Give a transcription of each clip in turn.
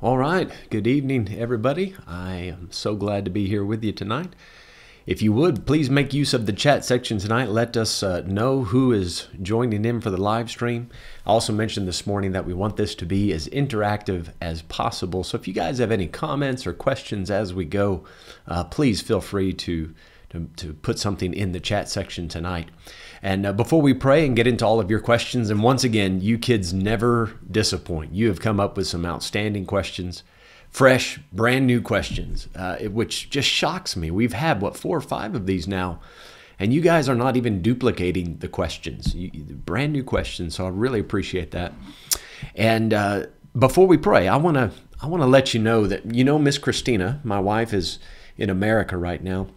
All right. Good evening, everybody. I am so glad to be here with you tonight. If you would, please make use of the chat section tonight. Let us uh, know who is joining in for the live stream. I also mentioned this morning that we want this to be as interactive as possible. So if you guys have any comments or questions as we go, uh, please feel free to, to, to put something in the chat section tonight. And uh, before we pray and get into all of your questions, and once again, you kids never disappoint. You have come up with some outstanding questions, fresh, brand new questions, uh, which just shocks me. We've had, what, four or five of these now, and you guys are not even duplicating the questions. You, brand new questions, so I really appreciate that. And uh, before we pray, I want to I want to let you know that you know Miss Christina, my wife, is in America right now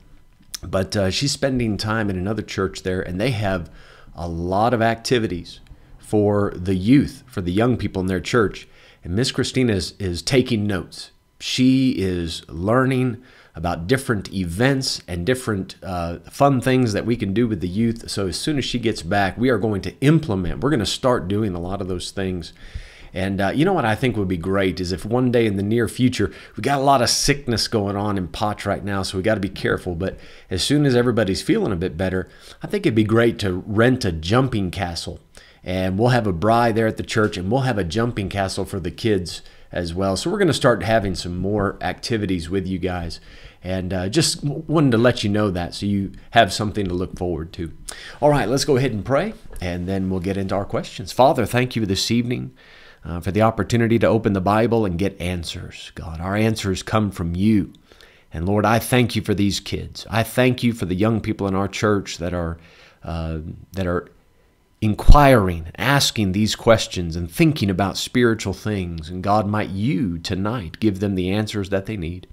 but uh, she's spending time in another church there, and they have a lot of activities for the youth, for the young people in their church. And Miss Christina is, is taking notes. She is learning about different events and different uh, fun things that we can do with the youth. So as soon as she gets back, we are going to implement, we're going to start doing a lot of those things and uh, you know what I think would be great is if one day in the near future, we got a lot of sickness going on in Potts right now, so we got to be careful. But as soon as everybody's feeling a bit better, I think it'd be great to rent a jumping castle. And we'll have a braai there at the church, and we'll have a jumping castle for the kids as well. So we're going to start having some more activities with you guys. And uh, just wanted to let you know that so you have something to look forward to. All right, let's go ahead and pray, and then we'll get into our questions. Father, thank you this evening uh, for the opportunity to open the Bible and get answers. God, our answers come from you. And Lord, I thank you for these kids. I thank you for the young people in our church that are uh, that are inquiring, asking these questions, and thinking about spiritual things. And God, might you tonight give them the answers that they need.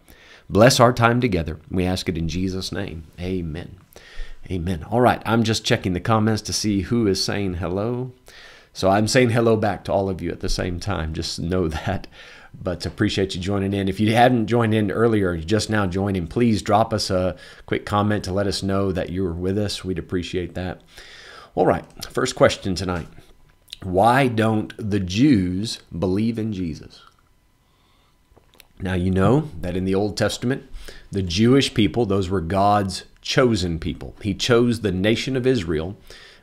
Bless our time together. We ask it in Jesus' name. Amen. Amen. All right, I'm just checking the comments to see who is saying hello. So I'm saying hello back to all of you at the same time. Just know that. But appreciate you joining in. If you hadn't joined in earlier, you just now joining, please drop us a quick comment to let us know that you were with us. We'd appreciate that. All right, first question tonight. Why don't the Jews believe in Jesus? Now, you know that in the Old Testament, the Jewish people, those were God's chosen people. He chose the nation of Israel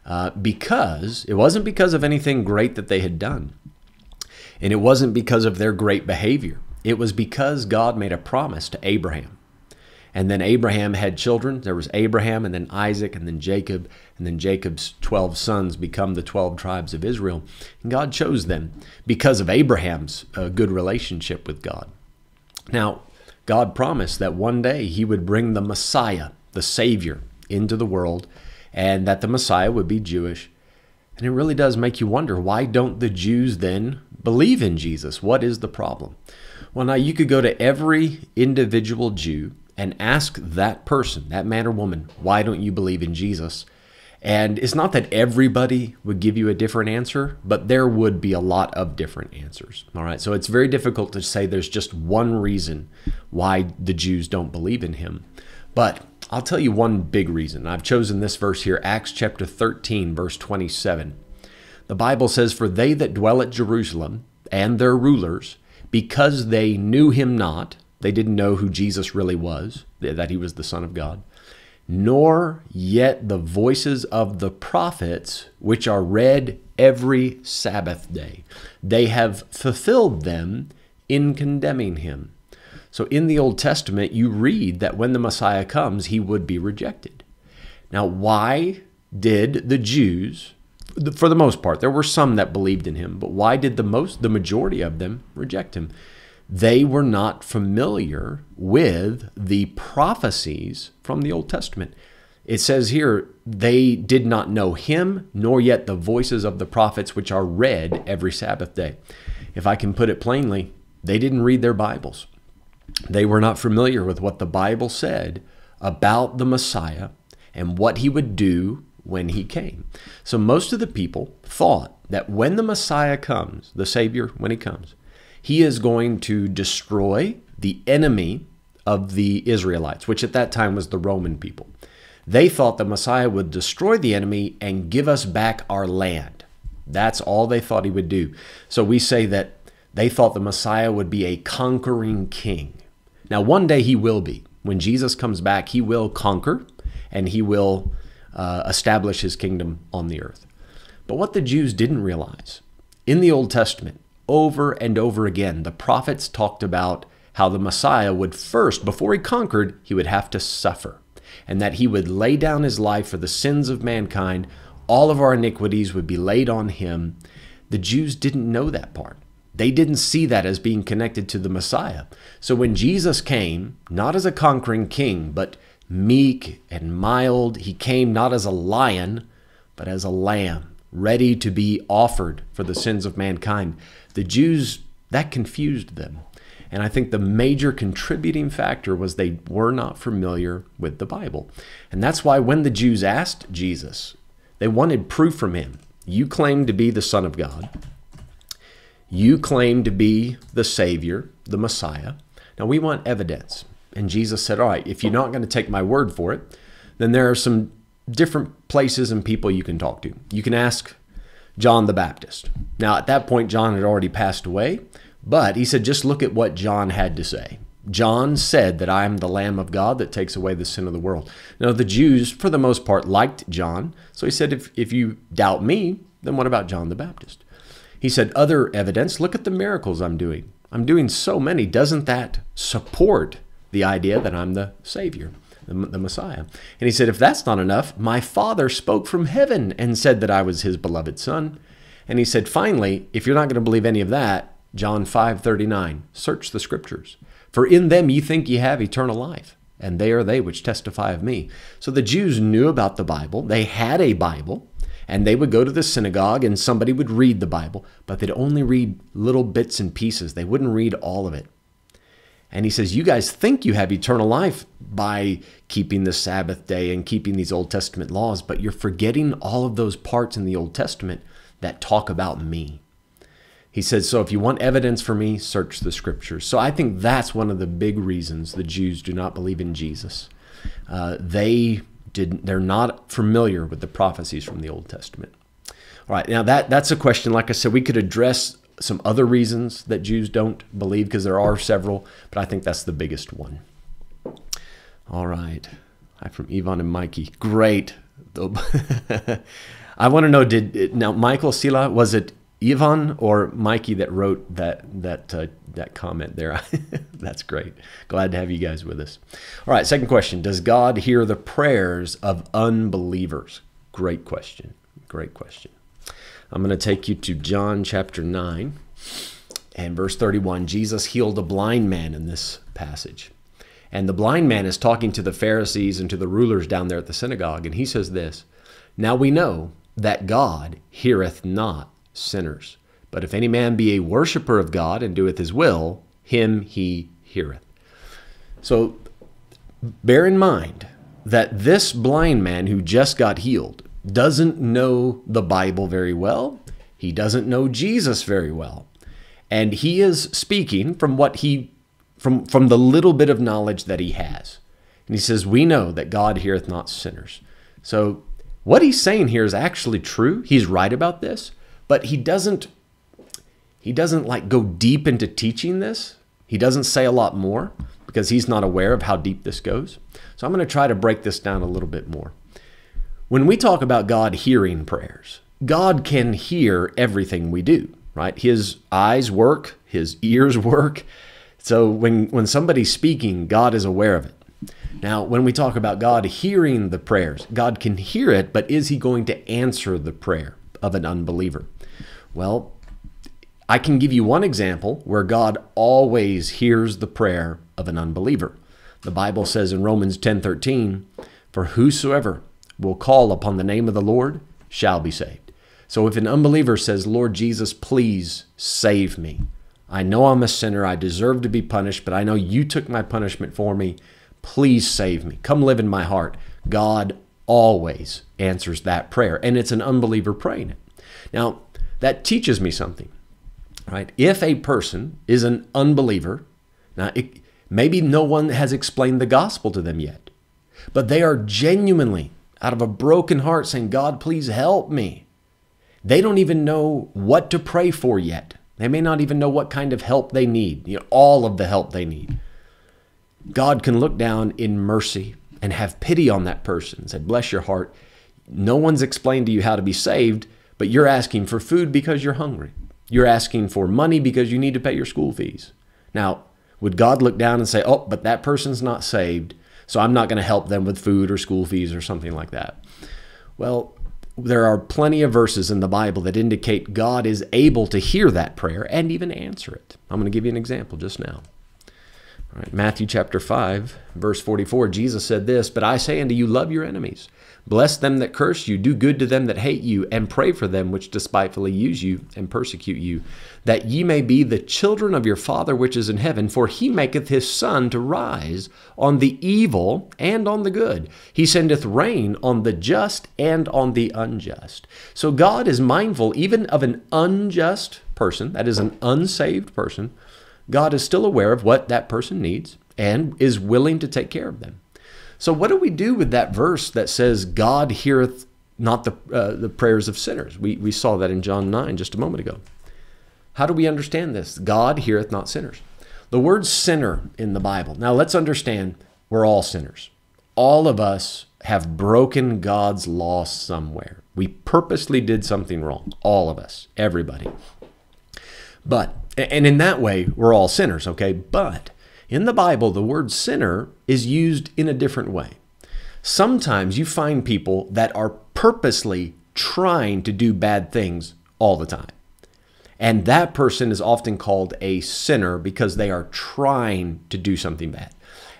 uh, because it wasn't because of anything great that they had done. And it wasn't because of their great behavior. It was because God made a promise to Abraham. And then Abraham had children. There was Abraham, and then Isaac, and then Jacob, and then Jacob's 12 sons become the 12 tribes of Israel. And God chose them because of Abraham's uh, good relationship with God. Now, God promised that one day he would bring the Messiah, the Savior, into the world and that the Messiah would be Jewish. And it really does make you wonder why don't the Jews then believe in Jesus? What is the problem? Well, now you could go to every individual Jew and ask that person, that man or woman, why don't you believe in Jesus? And it's not that everybody would give you a different answer, but there would be a lot of different answers. All right. So it's very difficult to say there's just one reason why the Jews don't believe in him. But I'll tell you one big reason. I've chosen this verse here, Acts chapter 13, verse 27. The Bible says, For they that dwell at Jerusalem and their rulers, because they knew him not, they didn't know who Jesus really was, that he was the Son of God, nor yet the voices of the prophets, which are read every Sabbath day. They have fulfilled them in condemning him. So in the Old Testament, you read that when the Messiah comes, he would be rejected. Now, why did the Jews, for the most part, there were some that believed in him, but why did the most, the majority of them reject him? They were not familiar with the prophecies from the Old Testament. It says here, they did not know him, nor yet the voices of the prophets which are read every Sabbath day. If I can put it plainly, they didn't read their Bibles. They were not familiar with what the Bible said about the Messiah and what he would do when he came. So most of the people thought that when the Messiah comes, the Savior, when he comes, he is going to destroy the enemy of the Israelites, which at that time was the Roman people. They thought the Messiah would destroy the enemy and give us back our land. That's all they thought he would do. So we say that They thought the Messiah would be a conquering king. Now, one day he will be. When Jesus comes back, he will conquer and he will uh, establish his kingdom on the earth. But what the Jews didn't realize in the Old Testament, over and over again, the prophets talked about how the Messiah would first, before he conquered, he would have to suffer, and that he would lay down his life for the sins of mankind. All of our iniquities would be laid on him. The Jews didn't know that part. They didn't see that as being connected to the Messiah. So when Jesus came, not as a conquering king, but meek and mild, he came not as a lion, but as a lamb ready to be offered for the sins of mankind. The Jews, that confused them. And I think the major contributing factor was they were not familiar with the Bible. And that's why when the Jews asked Jesus, they wanted proof from him. You claim to be the Son of God. You claim to be the Savior, the Messiah. Now we want evidence. And Jesus said, All right, if you're not going to take my word for it, then there are some different places and people you can talk to. You can ask John the Baptist. Now, at that point, John had already passed away, but he said, just look at what John had to say. John said that I am the Lamb of God that takes away the sin of the world. Now, the Jews, for the most part, liked John. So he said, if, if you doubt me, then what about John the Baptist? He said, other evidence, look at the miracles I'm doing. I'm doing so many. Doesn't that support the idea that I'm the Savior? the, the Messiah. And he said, If that's not enough, my Father spoke from heaven and said that I was his beloved Son. And he said, Finally, if you're not going to believe any of that, John 5 39, search the scriptures. For in them ye think ye have eternal life, and they are they which testify of me. So the Jews knew about the Bible. They had a Bible, and they would go to the synagogue and somebody would read the Bible, but they'd only read little bits and pieces. They wouldn't read all of it. And he says, You guys think you have eternal life by keeping the Sabbath day and keeping these Old Testament laws, but you're forgetting all of those parts in the Old Testament that talk about me. He says, So if you want evidence for me, search the scriptures. So I think that's one of the big reasons the Jews do not believe in Jesus. Uh, they did, they're not familiar with the prophecies from the Old Testament. All right, now that, that's a question, like I said, we could address some other reasons that Jews don't believe, because there are several, but I think that's the biggest one. All right. Hi from Yvonne and Mikey. Great. I want to know did now Michael Sila was it Yvonne or Mikey that wrote that that uh, that comment there? That's great. Glad to have you guys with us. All right, second question: Does God hear the prayers of unbelievers? Great question. Great question. I'm going to take you to John chapter 9 and verse 31. Jesus healed a blind man in this passage. And the blind man is talking to the Pharisees and to the rulers down there at the synagogue. And he says this Now we know that God heareth not sinners. But if any man be a worshipper of God and doeth his will, him he heareth. So bear in mind that this blind man who just got healed doesn't know the Bible very well. He doesn't know Jesus very well. And he is speaking from what he from from the little bit of knowledge that he has. And he says, "We know that God heareth not sinners." So what he's saying here is actually true. He's right about this, but he doesn't he doesn't like go deep into teaching this. He doesn't say a lot more because he's not aware of how deep this goes. So I'm going to try to break this down a little bit more. When we talk about God hearing prayers, God can hear everything we do, right? His eyes work, his ears work. So when, when somebody's speaking, God is aware of it. Now, when we talk about God hearing the prayers, God can hear it, but is he going to answer the prayer of an unbeliever? Well, I can give you one example where God always hears the prayer of an unbeliever. The Bible says in Romans 10:13, "For whosoever will call upon the name of the Lord shall be saved. So if an unbeliever says, Lord Jesus, please save me. I know I'm a sinner. I deserve to be punished, but I know you took my punishment for me. Please save me. Come live in my heart. God always answers that prayer, and it's an unbeliever praying it. Now, that teaches me something, right? If a person is an unbeliever, now it, maybe no one has explained the gospel to them yet, but they are genuinely out of a broken heart saying, God, please help me. They don't even know what to pray for yet. They may not even know what kind of help they need, you know, all of the help they need. God can look down in mercy and have pity on that person and say, Bless your heart. No one's explained to you how to be saved, but you're asking for food because you're hungry. You're asking for money because you need to pay your school fees. Now, would God look down and say, Oh, but that person's not saved, so I'm not going to help them with food or school fees or something like that? Well, there are plenty of verses in the Bible that indicate God is able to hear that prayer and even answer it. I'm going to give you an example just now. All right, Matthew chapter 5, verse 44, Jesus said this, But I say unto you, love your enemies. Bless them that curse you, do good to them that hate you, and pray for them which despitefully use you and persecute you, that ye may be the children of your Father which is in heaven, for he maketh his sun to rise on the evil and on the good. He sendeth rain on the just and on the unjust. So God is mindful even of an unjust person, that is, an unsaved person. God is still aware of what that person needs and is willing to take care of them. So, what do we do with that verse that says, God heareth not the, uh, the prayers of sinners? We, we saw that in John 9 just a moment ago. How do we understand this? God heareth not sinners. The word sinner in the Bible. Now, let's understand we're all sinners. All of us have broken God's law somewhere. We purposely did something wrong. All of us, everybody. But, and in that way, we're all sinners, okay? But in the Bible, the word sinner is used in a different way. Sometimes you find people that are purposely trying to do bad things all the time. And that person is often called a sinner because they are trying to do something bad.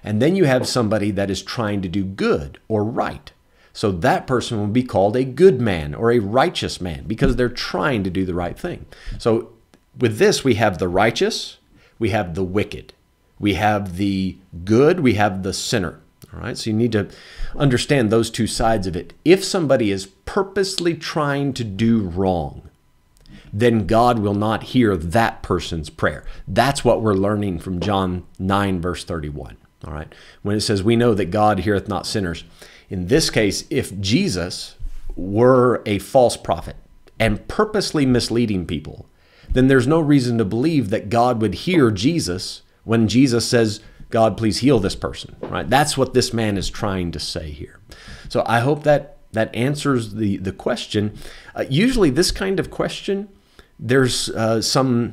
And then you have somebody that is trying to do good or right. So that person will be called a good man or a righteous man because they're trying to do the right thing. So with this, we have the righteous, we have the wicked. We have the good, we have the sinner. All right, so you need to understand those two sides of it. If somebody is purposely trying to do wrong, then God will not hear that person's prayer. That's what we're learning from John 9, verse 31. All right, when it says, We know that God heareth not sinners. In this case, if Jesus were a false prophet and purposely misleading people, then there's no reason to believe that God would hear Jesus when Jesus says, God, please heal this person, right? That's what this man is trying to say here. So I hope that that answers the, the question. Uh, usually, this kind of question, there's uh, some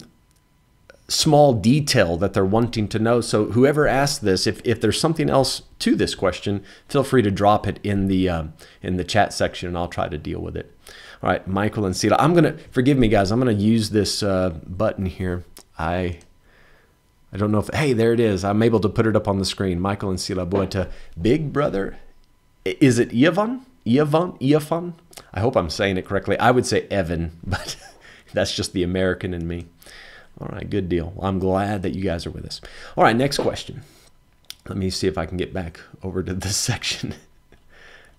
small detail that they're wanting to know. So whoever asked this, if, if there's something else to this question, feel free to drop it in the uh, in the chat section, and I'll try to deal with it. All right, Michael and Sila, I'm gonna forgive me, guys. I'm gonna use this uh, button here. I I don't know if, hey, there it is. I'm able to put it up on the screen. Michael and Sila Bueta. Big brother, is it Ivan? Ivan? Ivan? I hope I'm saying it correctly. I would say Evan, but that's just the American in me. All right, good deal. I'm glad that you guys are with us. All right, next question. Let me see if I can get back over to this section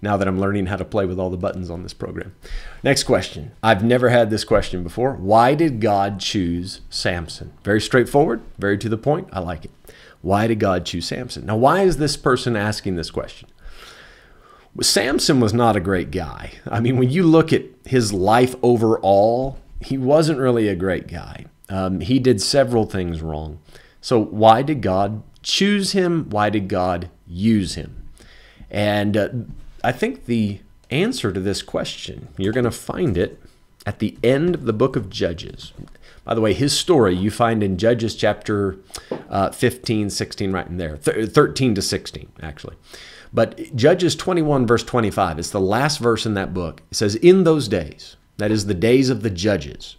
now that I'm learning how to play with all the buttons on this program. Next question. I've never had this question before. Why did God choose Samson? Very straightforward, very to the point. I like it. Why did God choose Samson? Now, why is this person asking this question? Samson was not a great guy. I mean, when you look at his life overall, he wasn't really a great guy. Um, he did several things wrong. So, why did God choose him? Why did God use him? And uh, I think the answer to this question, you're going to find it at the end of the book of Judges. By the way, his story you find in Judges chapter uh, 15, 16, right in there, Th- 13 to 16, actually. But Judges 21, verse 25, it's the last verse in that book. It says, In those days, that is the days of the judges,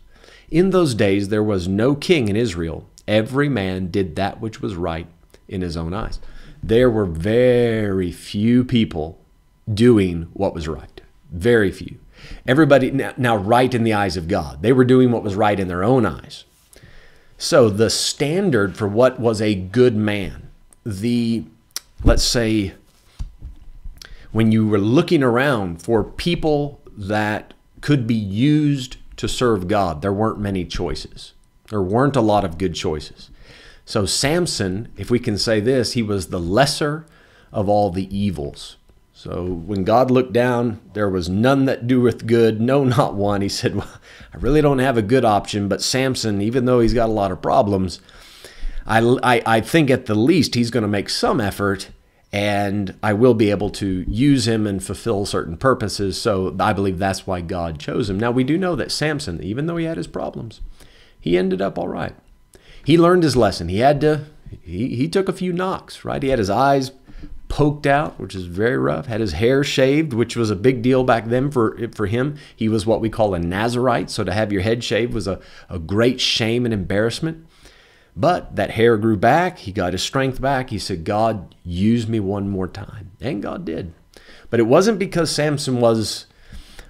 in those days there was no king in Israel. Every man did that which was right in his own eyes. There were very few people doing what was right. Very few. Everybody now right in the eyes of God. They were doing what was right in their own eyes. So the standard for what was a good man, the let's say when you were looking around for people that could be used to serve God, there weren't many choices. There weren't a lot of good choices. So Samson, if we can say this, he was the lesser of all the evils. So when God looked down, there was none that doeth good, no, not one. He said, well, I really don't have a good option, but Samson, even though he's got a lot of problems, I, I, I think at the least he's going to make some effort and I will be able to use him and fulfill certain purposes. So I believe that's why God chose him. Now, we do know that Samson, even though he had his problems, he ended up all right. He learned his lesson. He had to, he, he took a few knocks, right? He had his eyes poked out, which is very rough, had his hair shaved, which was a big deal back then for, for him. He was what we call a Nazarite. So to have your head shaved was a, a great shame and embarrassment. But that hair grew back. He got his strength back. He said, God, use me one more time. And God did. But it wasn't because Samson was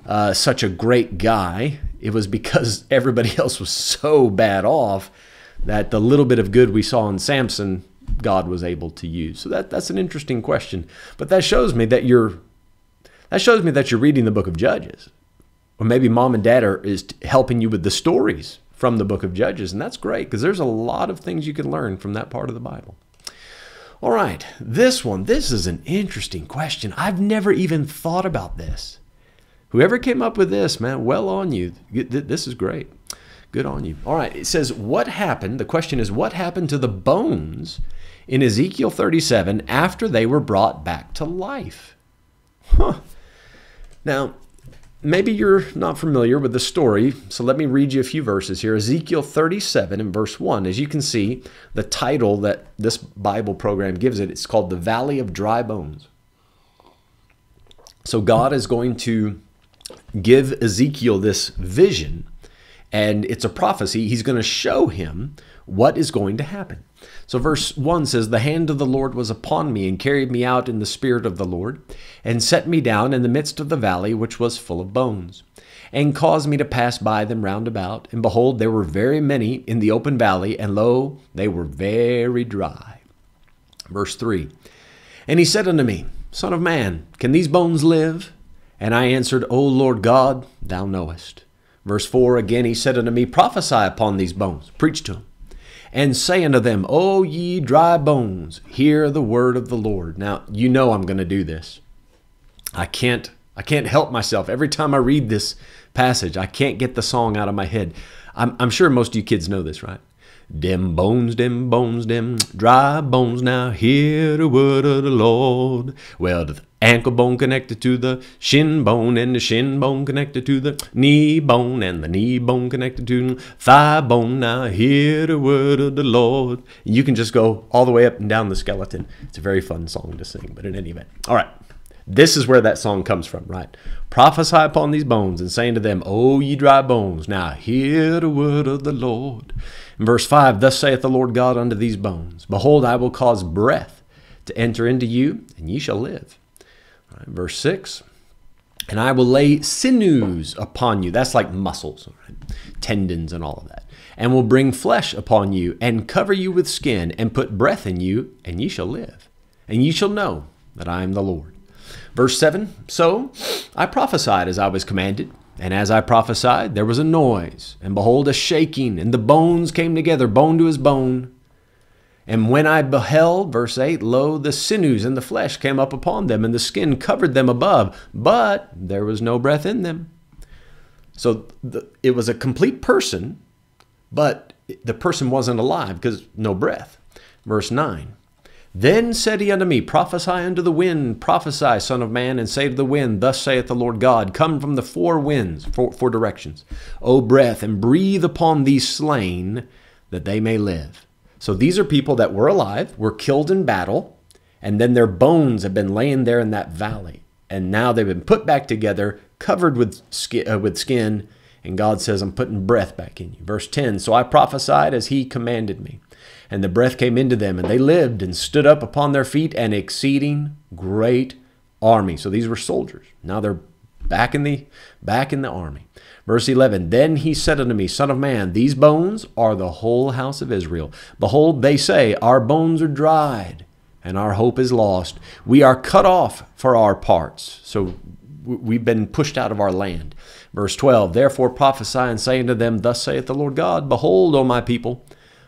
uh, such a great guy. It was because everybody else was so bad off that the little bit of good we saw in Samson, God was able to use. So that, that's an interesting question. But that shows me that you're that shows me that you're reading the book of Judges. Or maybe mom and dad are is helping you with the stories from the book of Judges. And that's great because there's a lot of things you can learn from that part of the Bible. All right, this one, this is an interesting question. I've never even thought about this. Whoever came up with this, man, well on you. This is great. Good on you. All right, it says, What happened? The question is, What happened to the bones in Ezekiel 37 after they were brought back to life? Huh. Now, maybe you're not familiar with the story, so let me read you a few verses here. Ezekiel 37 and verse 1. As you can see, the title that this Bible program gives it, it's called The Valley of Dry Bones. So God is going to give Ezekiel this vision, and it's a prophecy. He's going to show him what is going to happen. So, verse 1 says, The hand of the Lord was upon me, and carried me out in the spirit of the Lord, and set me down in the midst of the valley, which was full of bones, and caused me to pass by them round about. And behold, there were very many in the open valley, and lo, they were very dry. Verse 3 And he said unto me, Son of man, can these bones live? And I answered, O Lord God, thou knowest. Verse 4 Again he said unto me, Prophesy upon these bones, preach to them and say unto them, O ye dry bones, hear the word of the Lord. Now, you know I'm going to do this. I can't I can't help myself. Every time I read this passage, I can't get the song out of my head. I'm, I'm sure most of you kids know this, right? Dem bones, dem bones, dem dry bones, now hear the word of the Lord. Well, ankle bone connected to the shin bone, and the shin bone connected to the knee bone, and the knee bone connected to the thigh bone. Now hear the word of the Lord. You can just go all the way up and down the skeleton. It's a very fun song to sing, but in any event. All right. This is where that song comes from, right? Prophesy upon these bones and saying to them, O ye dry bones, now hear the word of the Lord. In verse 5, Thus saith the Lord God unto these bones, Behold, I will cause breath to enter into you, and ye shall live. Right, verse 6, And I will lay sinews upon you. That's like muscles, right? tendons, and all of that. And will bring flesh upon you, and cover you with skin, and put breath in you, and ye shall live. And ye shall know that I am the Lord. Verse 7 So I prophesied as I was commanded. And as I prophesied, there was a noise, and behold, a shaking, and the bones came together, bone to his bone. And when I beheld, verse 8, lo, the sinews and the flesh came up upon them, and the skin covered them above, but there was no breath in them. So the, it was a complete person, but the person wasn't alive because no breath. Verse 9 then said he unto me, Prophesy unto the wind, prophesy, Son of Man, and say to the wind, Thus saith the Lord God, Come from the four winds, four, four directions, O breath, and breathe upon these slain, that they may live. So these are people that were alive, were killed in battle, and then their bones have been laying there in that valley. And now they've been put back together, covered with skin, uh, with skin and God says, I'm putting breath back in you. Verse 10 So I prophesied as he commanded me. And the breath came into them, and they lived and stood up upon their feet, an exceeding great army. So these were soldiers. Now they're back in the back in the army. Verse 11 Then he said unto me, Son of man, these bones are the whole house of Israel. Behold, they say, Our bones are dried, and our hope is lost. We are cut off for our parts. So we've been pushed out of our land. Verse 12 Therefore prophesy and say unto them, Thus saith the Lord God, Behold, O my people,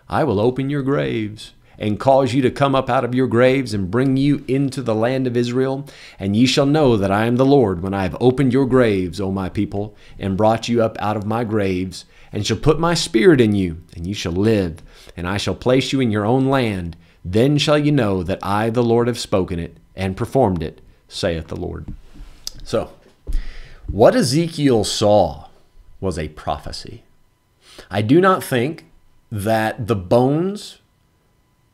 I will open your graves, and cause you to come up out of your graves and bring you into the land of Israel. And ye shall know that I am the Lord when I have opened your graves, O my people, and brought you up out of my graves, and shall put my spirit in you, and you shall live. And I shall place you in your own land. Then shall you know that I, the Lord, have spoken it and performed it, saith the Lord. So, what Ezekiel saw was a prophecy. I do not think that the bones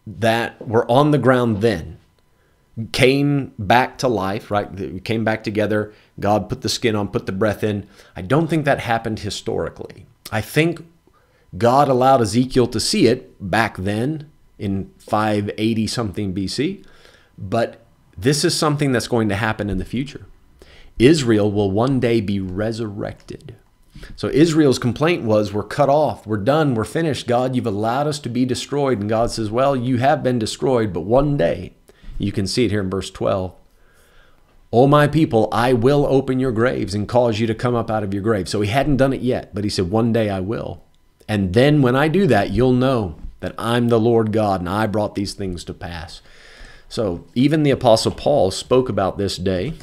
that were on the ground then came back to life, right? Came back together. God put the skin on, put the breath in. I don't think that happened historically. I think God allowed Ezekiel to see it back then in 580 something BC, but this is something that's going to happen in the future. Israel will one day be resurrected. So Israel's complaint was, We're cut off, we're done, we're finished. God, you've allowed us to be destroyed. And God says, Well, you have been destroyed, but one day, you can see it here in verse 12. O my people, I will open your graves and cause you to come up out of your grave. So he hadn't done it yet, but he said, One day I will. And then when I do that, you'll know that I'm the Lord God and I brought these things to pass. So even the Apostle Paul spoke about this day.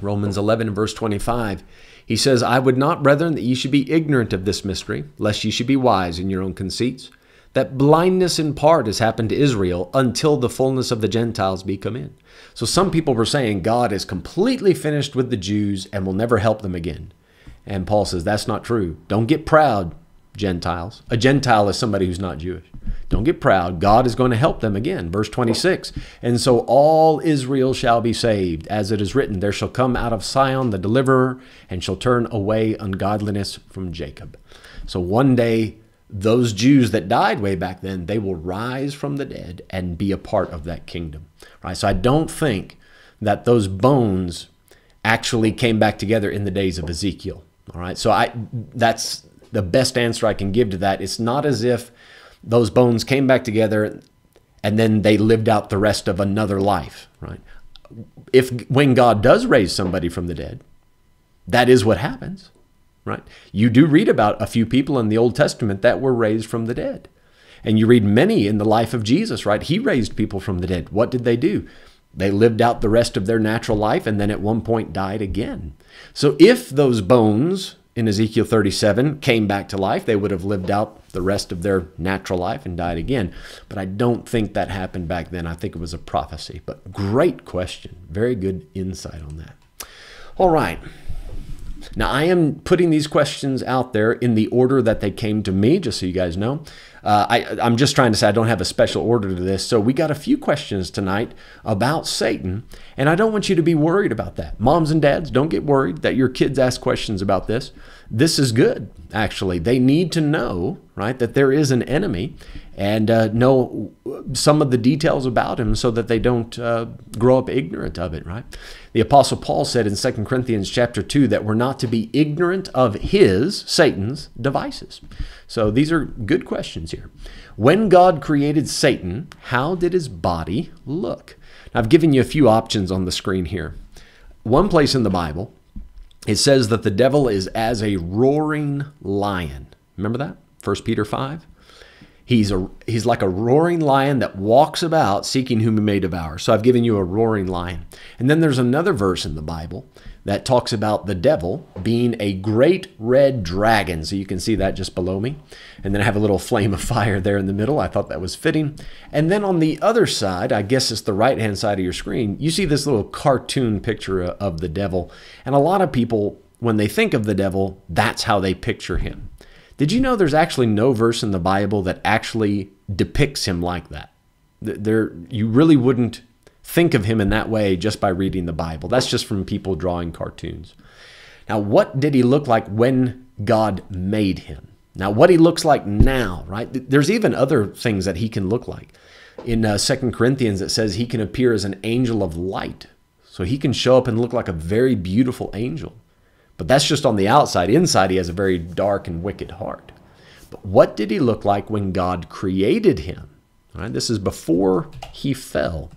Romans 11, verse 25. He says, I would not, brethren, that ye should be ignorant of this mystery, lest ye should be wise in your own conceits, that blindness in part has happened to Israel until the fullness of the Gentiles be come in. So some people were saying God is completely finished with the Jews and will never help them again. And Paul says, that's not true. Don't get proud, Gentiles. A Gentile is somebody who's not Jewish. Don't get proud. God is going to help them again. Verse 26. And so all Israel shall be saved, as it is written, There shall come out of Sion the deliverer, and shall turn away ungodliness from Jacob. So one day, those Jews that died way back then, they will rise from the dead and be a part of that kingdom. Right? So I don't think that those bones actually came back together in the days of Ezekiel. All right. So I that's the best answer I can give to that. It's not as if those bones came back together and then they lived out the rest of another life, right? If when God does raise somebody from the dead, that is what happens, right? You do read about a few people in the Old Testament that were raised from the dead. And you read many in the life of Jesus, right? He raised people from the dead. What did they do? They lived out the rest of their natural life and then at one point died again. So if those bones in Ezekiel 37 came back to life, they would have lived out the rest of their natural life and died again. But I don't think that happened back then. I think it was a prophecy. But great question. Very good insight on that. All right. Now, I am putting these questions out there in the order that they came to me, just so you guys know. Uh, I, I'm just trying to say I don't have a special order to this. So we got a few questions tonight about Satan, and I don't want you to be worried about that. Moms and dads, don't get worried that your kids ask questions about this. This is good, actually. They need to know, right, that there is an enemy and uh, know some of the details about him so that they don't uh, grow up ignorant of it, right? The Apostle Paul said in 2 Corinthians chapter 2 that we're not to be ignorant of his, Satan's, devices. So these are good questions here. When God created Satan, how did his body look? Now, I've given you a few options on the screen here. One place in the Bible, it says that the devil is as a roaring lion. Remember that? 1 Peter 5? He's, a, he's like a roaring lion that walks about seeking whom he may devour. So I've given you a roaring lion. And then there's another verse in the Bible that talks about the devil being a great red dragon. So you can see that just below me. And then I have a little flame of fire there in the middle. I thought that was fitting. And then on the other side, I guess it's the right hand side of your screen, you see this little cartoon picture of the devil. And a lot of people, when they think of the devil, that's how they picture him. Did you know there's actually no verse in the Bible that actually depicts him like that? There, you really wouldn't think of him in that way just by reading the Bible. That's just from people drawing cartoons. Now, what did he look like when God made him? Now, what he looks like now, right? There's even other things that he can look like. In uh, 2 Corinthians, it says he can appear as an angel of light. So he can show up and look like a very beautiful angel. But that's just on the outside. Inside, he has a very dark and wicked heart. But what did he look like when God created him? Right, this is before he fell.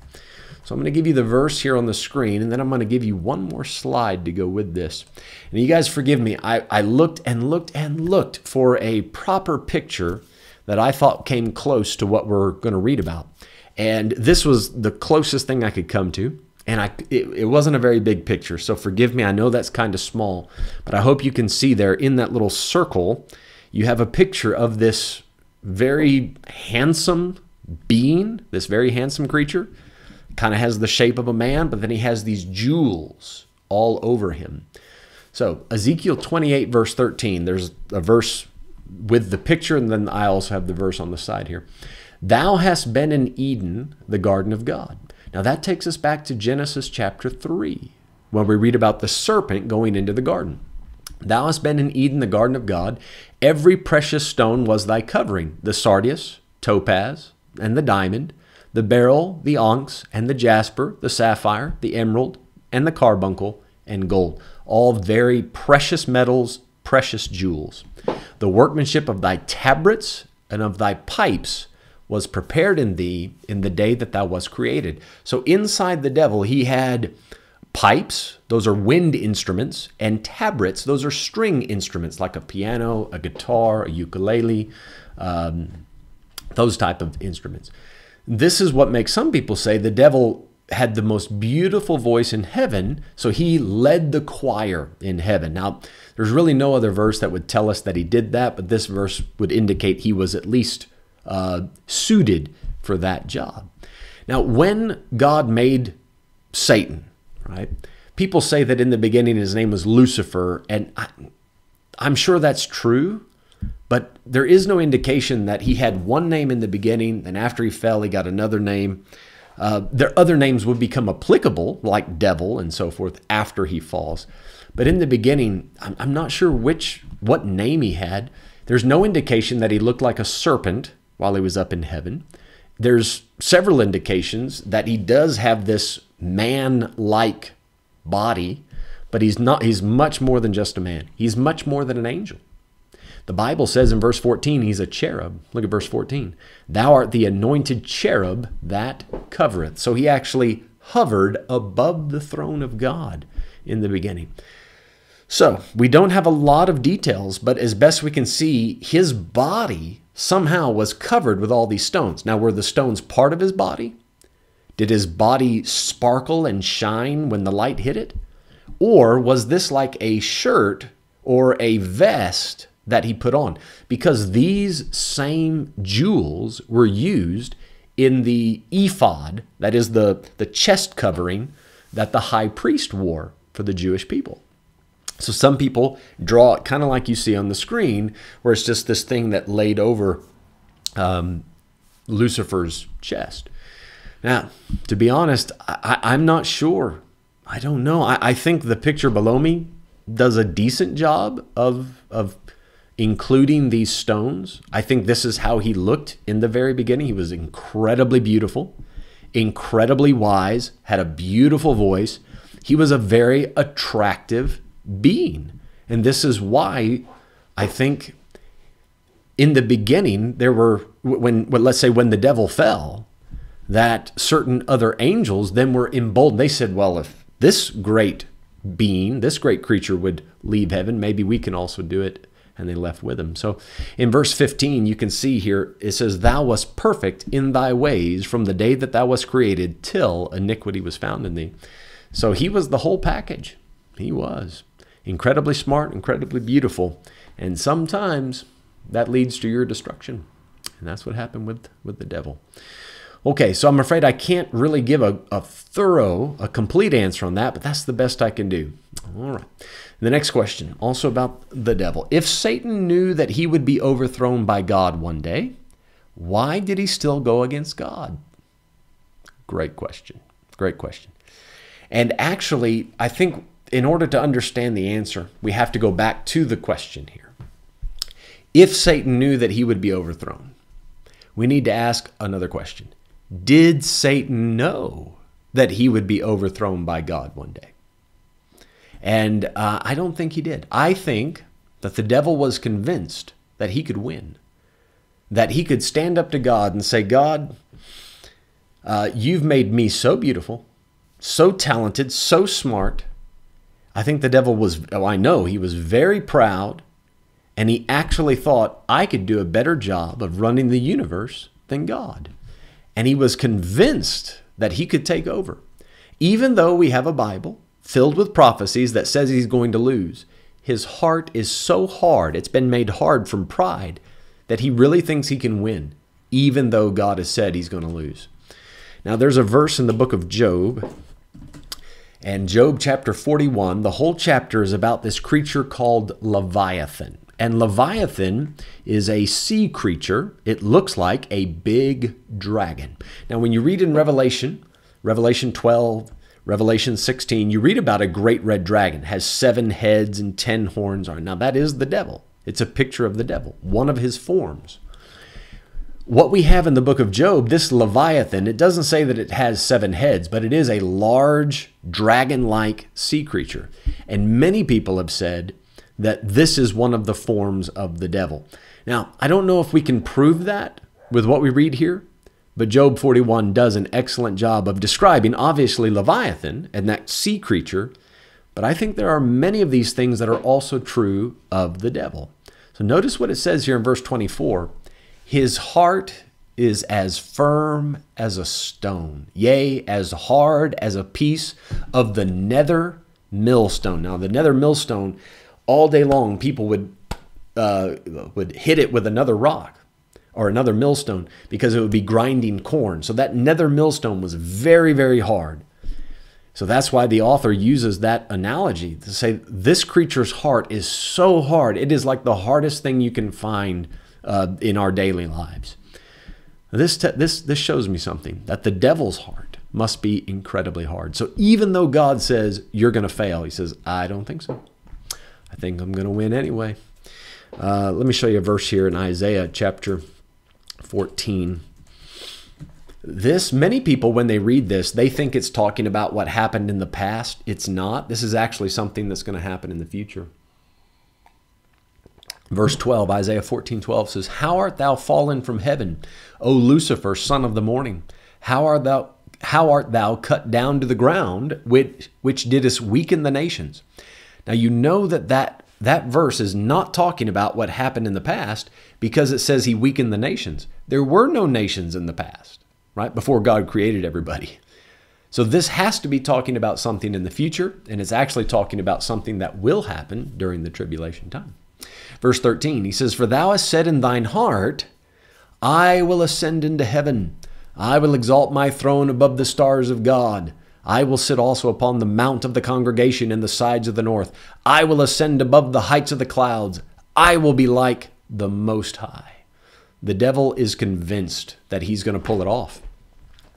So I'm going to give you the verse here on the screen, and then I'm going to give you one more slide to go with this. And you guys forgive me, I, I looked and looked and looked for a proper picture that I thought came close to what we're going to read about. And this was the closest thing I could come to. And I, it, it wasn't a very big picture. So forgive me. I know that's kind of small, but I hope you can see there in that little circle, you have a picture of this very handsome being, this very handsome creature. Kind of has the shape of a man, but then he has these jewels all over him. So, Ezekiel 28, verse 13, there's a verse with the picture, and then I also have the verse on the side here. Thou hast been in Eden, the garden of God. Now, that takes us back to Genesis chapter 3, when we read about the serpent going into the garden. Thou hast been in Eden, the garden of God. Every precious stone was thy covering the sardius, topaz, and the diamond, the beryl, the onyx, and the jasper, the sapphire, the emerald, and the carbuncle, and gold. All very precious metals, precious jewels. The workmanship of thy tabrets and of thy pipes was prepared in thee in the day that thou wast created. So inside the devil, he had pipes, those are wind instruments, and tabrets, those are string instruments like a piano, a guitar, a ukulele, um, those type of instruments. This is what makes some people say the devil had the most beautiful voice in heaven, so he led the choir in heaven. Now, there's really no other verse that would tell us that he did that, but this verse would indicate he was at least uh, suited for that job. Now, when God made Satan, right, people say that in the beginning his name was Lucifer, and I, I'm sure that's true, but there is no indication that he had one name in the beginning, and after he fell, he got another name. Uh, their other names would become applicable, like devil and so forth, after he falls. But in the beginning, I'm, I'm not sure which what name he had. There's no indication that he looked like a serpent while he was up in heaven. There's several indications that he does have this man-like body, but he's not. He's much more than just a man. He's much more than an angel. The Bible says in verse 14, he's a cherub. Look at verse 14. Thou art the anointed cherub that covereth. So he actually hovered above the throne of God in the beginning. So we don't have a lot of details, but as best we can see, his body somehow was covered with all these stones. Now, were the stones part of his body? Did his body sparkle and shine when the light hit it? Or was this like a shirt or a vest that he put on because these same jewels were used in the ephod, that is the, the chest covering that the high priest wore for the Jewish people. So some people draw it kind of like you see on the screen, where it's just this thing that laid over um, Lucifer's chest. Now, to be honest, I, am not sure. I don't know. I, I think the picture below me does a decent job of, of including these stones. I think this is how he looked in the very beginning. He was incredibly beautiful, incredibly wise, had a beautiful voice. He was a very attractive being. And this is why I think in the beginning there were when let's say when the devil fell that certain other angels then were emboldened. They said, well, if this great being, this great creature would leave heaven, maybe we can also do it and they left with him. So in verse 15, you can see here it says, Thou wast perfect in thy ways from the day that thou wast created till iniquity was found in thee. So he was the whole package. He was incredibly smart, incredibly beautiful. And sometimes that leads to your destruction. And that's what happened with, with the devil. Okay, so I'm afraid I can't really give a, a thorough, a complete answer on that, but that's the best I can do. All right. The next question, also about the devil. If Satan knew that he would be overthrown by God one day, why did he still go against God? Great question. Great question. And actually, I think in order to understand the answer, we have to go back to the question here. If Satan knew that he would be overthrown, we need to ask another question Did Satan know that he would be overthrown by God one day? And uh, I don't think he did. I think that the devil was convinced that he could win, that he could stand up to God and say, God, uh, you've made me so beautiful, so talented, so smart. I think the devil was, oh, I know he was very proud And he actually thought, I could do a better job of running the universe than God. And he was convinced that he could take over. Even though we have a Bible filled with prophecies that says he's going to lose, his heart is so hard, it's been made hard from pride, that he really thinks he can win, even though God has said he's going to lose. Now, there's a verse in the book of Job, and Job chapter 41, the whole chapter is about this creature called Leviathan. And Leviathan is a sea creature. It looks like a big dragon. Now, when you read in Revelation, Revelation 12, Revelation 16, you read about a great red dragon, has seven heads and ten horns on. Now, that is the devil. It's a picture of the devil, one of his forms. What we have in the book of Job, this Leviathan, it doesn't say that it has seven heads, but it is a large dragon like sea creature. And many people have said that this is one of the forms of the devil. Now, I don't know if we can prove that with what we read here, but Job 41 does an excellent job of describing, obviously, Leviathan and that sea creature. But I think there are many of these things that are also true of the devil. So notice what it says here in verse 24 His heart is as firm as a stone, yea, as hard as a piece of the nether millstone. Now, the nether millstone, all day long, people would uh, would hit it with another rock or another millstone because it would be grinding corn. So that nether millstone was very, very hard. So that's why the author uses that analogy to say this creature's heart is so hard. It is like the hardest thing you can find uh, in our daily lives. This, this, this shows me something that the devil's heart must be incredibly hard. So even though God says you're going to fail, he says, I don't think so. I think I'm going to win anyway. Uh, let me show you a verse here in Isaiah chapter 14. This, many people, when they read this, they think it's talking about what happened in the past. It's not. This is actually something that's going to happen in the future. Verse 12, Isaiah 14 12 says, How art thou fallen from heaven, O Lucifer, son of the morning? How art thou how art thou cut down to the ground, which, which didst weaken the nations? Now you know that, that that verse is not talking about what happened in the past because it says he weakened the nations. There were no nations in the past, right? Before God created everybody. So this has to be talking about something in the future, and it's actually talking about something that will happen during the tribulation time. Verse 13, he says, For thou hast said in thine heart, I will ascend into heaven. I will exalt my throne above the stars of God. I will sit also upon the mount of the congregation in the sides of the north. I will ascend above the heights of the clouds. I will be like the Most High. The devil is convinced that he's going to pull it off.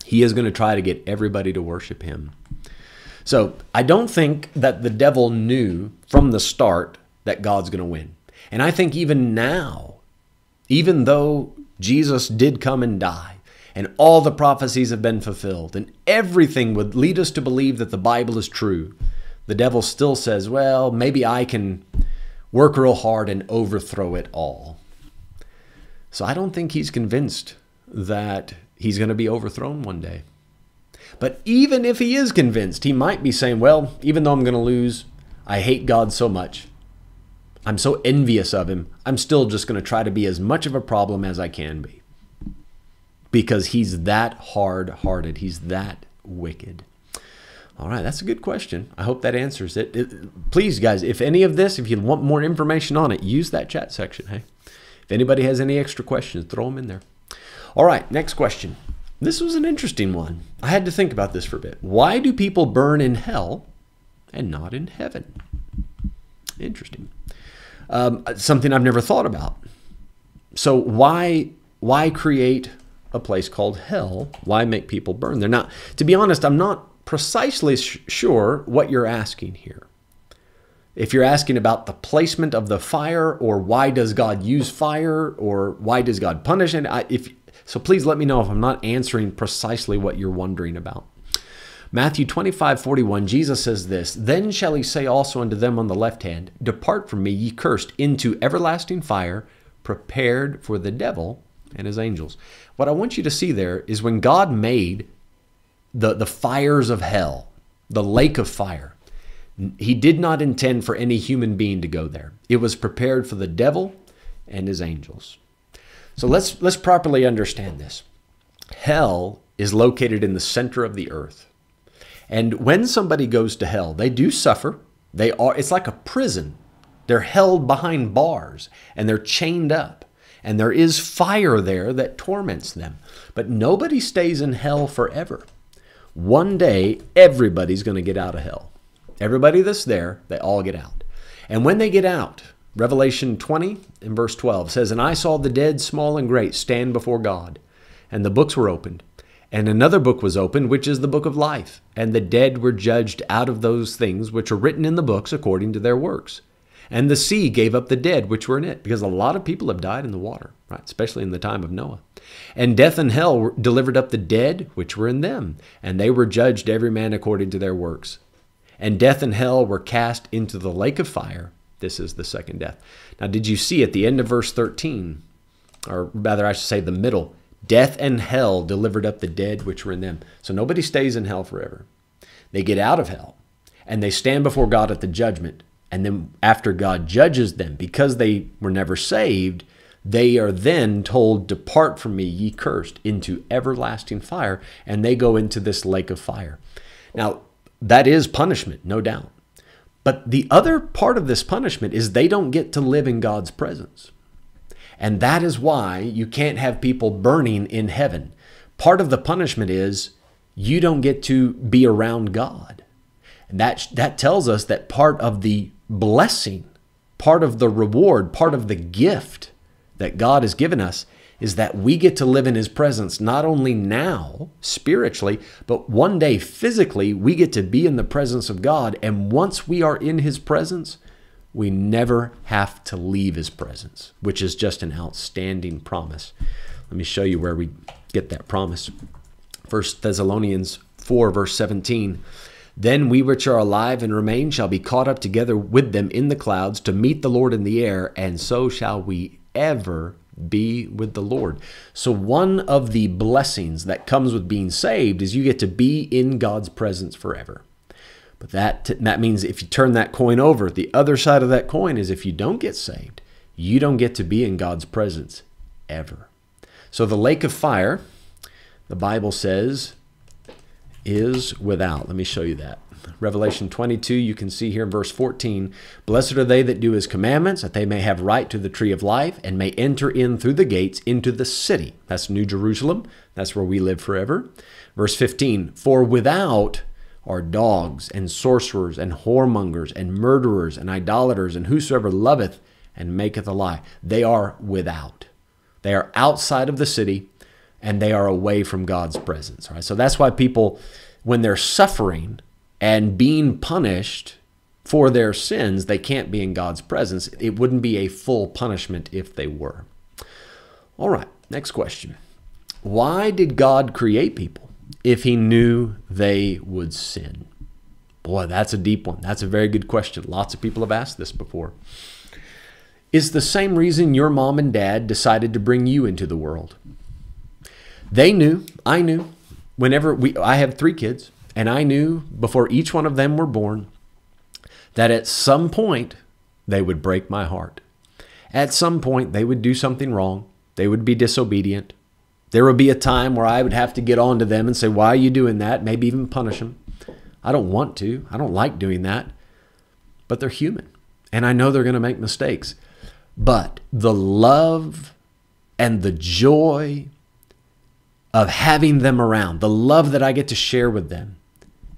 He is going to try to get everybody to worship him. So I don't think that the devil knew from the start that God's going to win. And I think even now, even though Jesus did come and die, and all the prophecies have been fulfilled, and everything would lead us to believe that the Bible is true, the devil still says, well, maybe I can work real hard and overthrow it all. So I don't think he's convinced that he's going to be overthrown one day. But even if he is convinced, he might be saying, well, even though I'm going to lose, I hate God so much. I'm so envious of him. I'm still just going to try to be as much of a problem as I can be because he's that hard hearted. He's that wicked. All right, that's a good question. I hope that answers it. it. Please, guys, if any of this, if you want more information on it, use that chat section. Hey, if anybody has any extra questions, throw them in there. All right, next question. This was an interesting one. I had to think about this for a bit. Why do people burn in hell and not in heaven? Interesting. Um, something I've never thought about. So why why create a place called hell. Why make people burn there? Now, to be honest, I'm not precisely sure what you're asking here. If you're asking about the placement of the fire, or why does God use fire, or why does God punish it, I, if so, please let me know if I'm not answering precisely what you're wondering about. Matthew 25, 41, Jesus says this Then shall he say also unto them on the left hand, Depart from me, ye cursed, into everlasting fire, prepared for the devil and his angels. What I want you to see there is when God made the, the fires of hell, the lake of fire, he did not intend for any human being to go there. It was prepared for the devil and his angels. So let's let's properly understand this. Hell is located in the center of the earth. And when somebody goes to hell, they do suffer. They are it's like a prison. They're held behind bars and they're chained up. And there is fire there that torments them. But nobody stays in hell forever. One day everybody's going to get out of hell. Everybody that's there, they all get out. And when they get out, Revelation 20 and verse 12 says, And I saw the dead, small and great, stand before God, and the books were opened. And another book was opened, which is the book of life. And the dead were judged out of those things which are written in the books according to their works. And the sea gave up the dead which were in it, because a lot of people have died in the water, right? Especially in the time of Noah. And death and hell delivered up the dead which were in them, and they were judged every man according to their works. And death and hell were cast into the lake of fire. This is the second death. Now, did you see at the end of verse 13, or rather, I should say the middle, Death and hell delivered up the dead which were in them. So nobody stays in hell forever. They get out of hell and they stand before God at the judgment. And then after God judges them, because they were never saved, they are then told, Depart from me, ye cursed, into everlasting fire. And they go into this lake of fire. Now, that is punishment, no doubt. But the other part of this punishment is they don't get to live in God's presence. And that is why you can't have people burning in heaven. Part of the punishment is you don't get to be around God. And that, that tells us that part of the blessing, part of the reward, part of the gift that God has given us is that we get to live in His presence not only now, spiritually, but one day physically, we get to be in the presence of God. And once we are in His presence, we never have to leave his presence, which is just an outstanding promise. Let me show you where we get that promise. First Thessalonians 4, verse 17. Then we which are alive and remain shall be caught up together with them in the clouds to meet the Lord in the air, and so shall we ever be with the Lord. So, one of the blessings that comes with being saved is you get to be in God's presence forever. But that, that means if you turn that coin over, the other side of that coin is if you don't get saved, you don't get to be in God's presence ever. So the lake of fire, the Bible says, is without. Let me show you that. Revelation 22, you can see here in verse 14 Blessed are they that do his commandments, that they may have right to the tree of life and may enter in through the gates into the city. That's New Jerusalem. That's where we live forever. Verse 15 For without are dogs and sorcerers and whoremongers and murderers and idolaters and whosoever loveth and maketh a lie. They are without. They are outside of the city and they are away from God's presence. Right? So that's why people, when they're suffering and being punished for their sins, they can't be in God's presence. It wouldn't be a full punishment if they were. All right, next question. Why did God create people? if he knew they would sin? Boy, that's a deep one. That's a very good question. Lots of people have asked this before. Is the same reason your mom and dad decided to bring you into the world. They knew, I knew, whenever we, I have three kids, and I knew before each one of them were born that at some point they would break my heart. At some point they would do something wrong, they would be disobedient, there would be a time where I would have to get on to them and say, Why are you doing that? Maybe even punish them. I don't want to. I don't like doing that. But they're human. And I know they're going to make mistakes. But the love and the joy of having them around, the love that I get to share with them,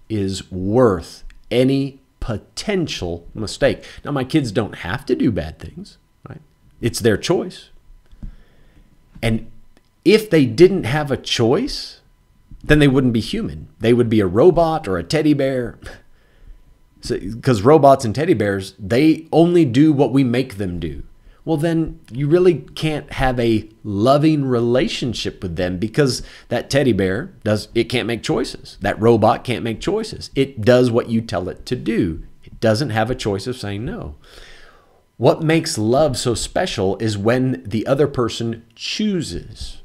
is worth any potential mistake. Now, my kids don't have to do bad things, right? It's their choice. And if they didn't have a choice, then they wouldn't be human. They would be a robot or a teddy bear. Because so, robots and teddy bears, they only do what we make them do. Well, then you really can't have a loving relationship with them because that teddy bear does it can't make choices. That robot can't make choices. It does what you tell it to do. It doesn't have a choice of saying no. What makes love so special is when the other person chooses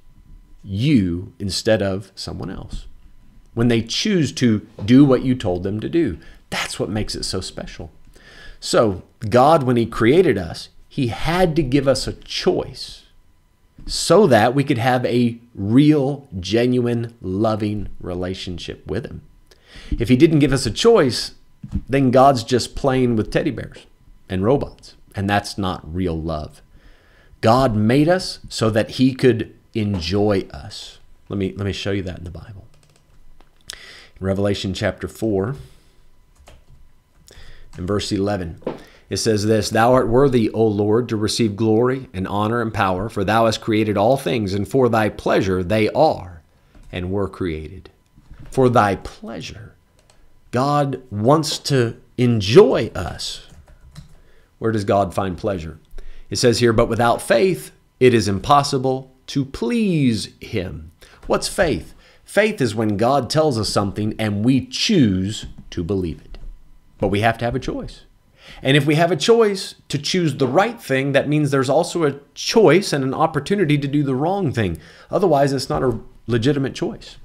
you instead of someone else. When they choose to do what you told them to do, that's what makes it so special. So, God, when He created us, He had to give us a choice so that we could have a real, genuine, loving relationship with Him. If He didn't give us a choice, then God's just playing with teddy bears and robots, and that's not real love. God made us so that He could enjoy us. Let me, let me show you that in the Bible. Revelation chapter 4 and verse 11. It says this Thou art worthy, O Lord, to receive glory and honor and power, for thou hast created all things, and for thy pleasure they are and were created. For thy pleasure. God wants to enjoy us. Where does God find pleasure? It says here, But without faith, it is impossible to please him. What's faith? Faith is when God tells us something and we choose to believe it. But we have to have a choice. And if we have a choice to choose the right thing, that means there's also a choice and an opportunity to do the wrong thing. Otherwise, it's not a legitimate choice.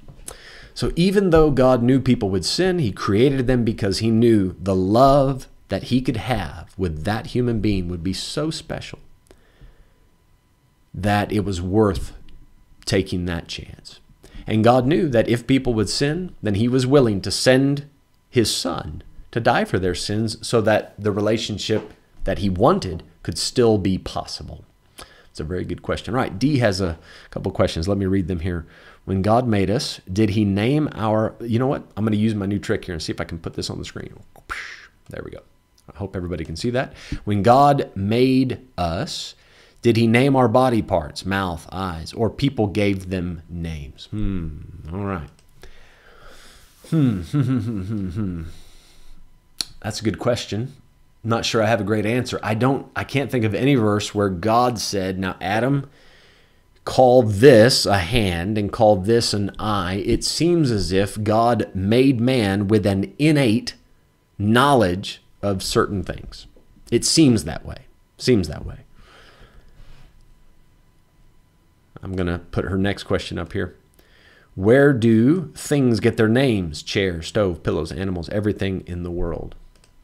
So even though God knew people would sin, He created them because He knew the love that He could have with that human being would be so special that it was worth taking that chance. And God knew that if people would sin, then He was willing to send His Son to die for their sins so that the relationship that he wanted could still be possible? It's a very good question. Right, D has a couple questions. Let me read them here. When God made us, did he name our, you know what? I'm going to use my new trick here and see if I can put this on the screen. There we go. I hope everybody can see that. When God made us, did he name our body parts, mouth, eyes, or people gave them names? Hmm, all right. Hmm, hmm, hmm, hmm, hmm. That's a good question. I'm not sure I have a great answer. I don't I can't think of any verse where God said, "Now Adam called this a hand and called this an eye." It seems as if God made man with an innate knowledge of certain things. It seems that way. Seems that way. I'm going to put her next question up here. Where do things get their names? Chair, stove, pillows, animals, everything in the world.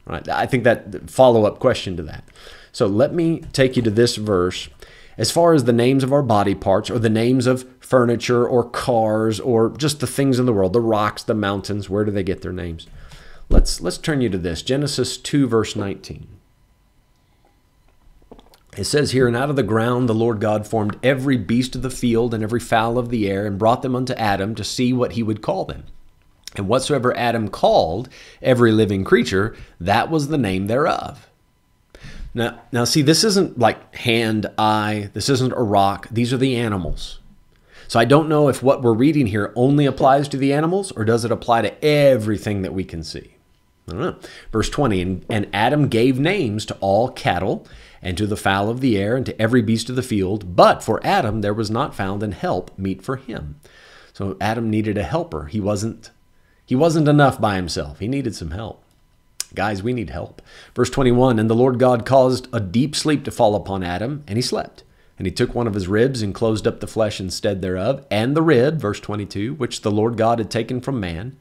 Right? I think that follow up question to that. So let me take you to this verse. As far as the names of our body parts, or the names of furniture, or cars, or just the things in the world, the rocks, the mountains, where do they get their names? Let's let's turn you to this Genesis 2 verse 19. It says here, And out of the ground the Lord God formed every beast of the field and every fowl of the air, and brought them unto Adam to see what he would call them. And whatsoever Adam called every living creature, that was the name thereof. Now, now see, this isn't like hand, eye, this isn't a rock, these are the animals. So I don't know if what we're reading here only applies to the animals or does it apply to everything that we can see. I don't know. Verse 20, and, and Adam gave names to all cattle and to the fowl of the air and to every beast of the field, but for Adam there was not found an help meet for him. So Adam needed a helper. He wasn't he wasn't enough by himself, he needed some help. Guys, we need help. Verse 21 And the Lord God caused a deep sleep to fall upon Adam, and he slept. And he took one of his ribs and closed up the flesh instead thereof, and the rib, verse 22, which the Lord God had taken from man,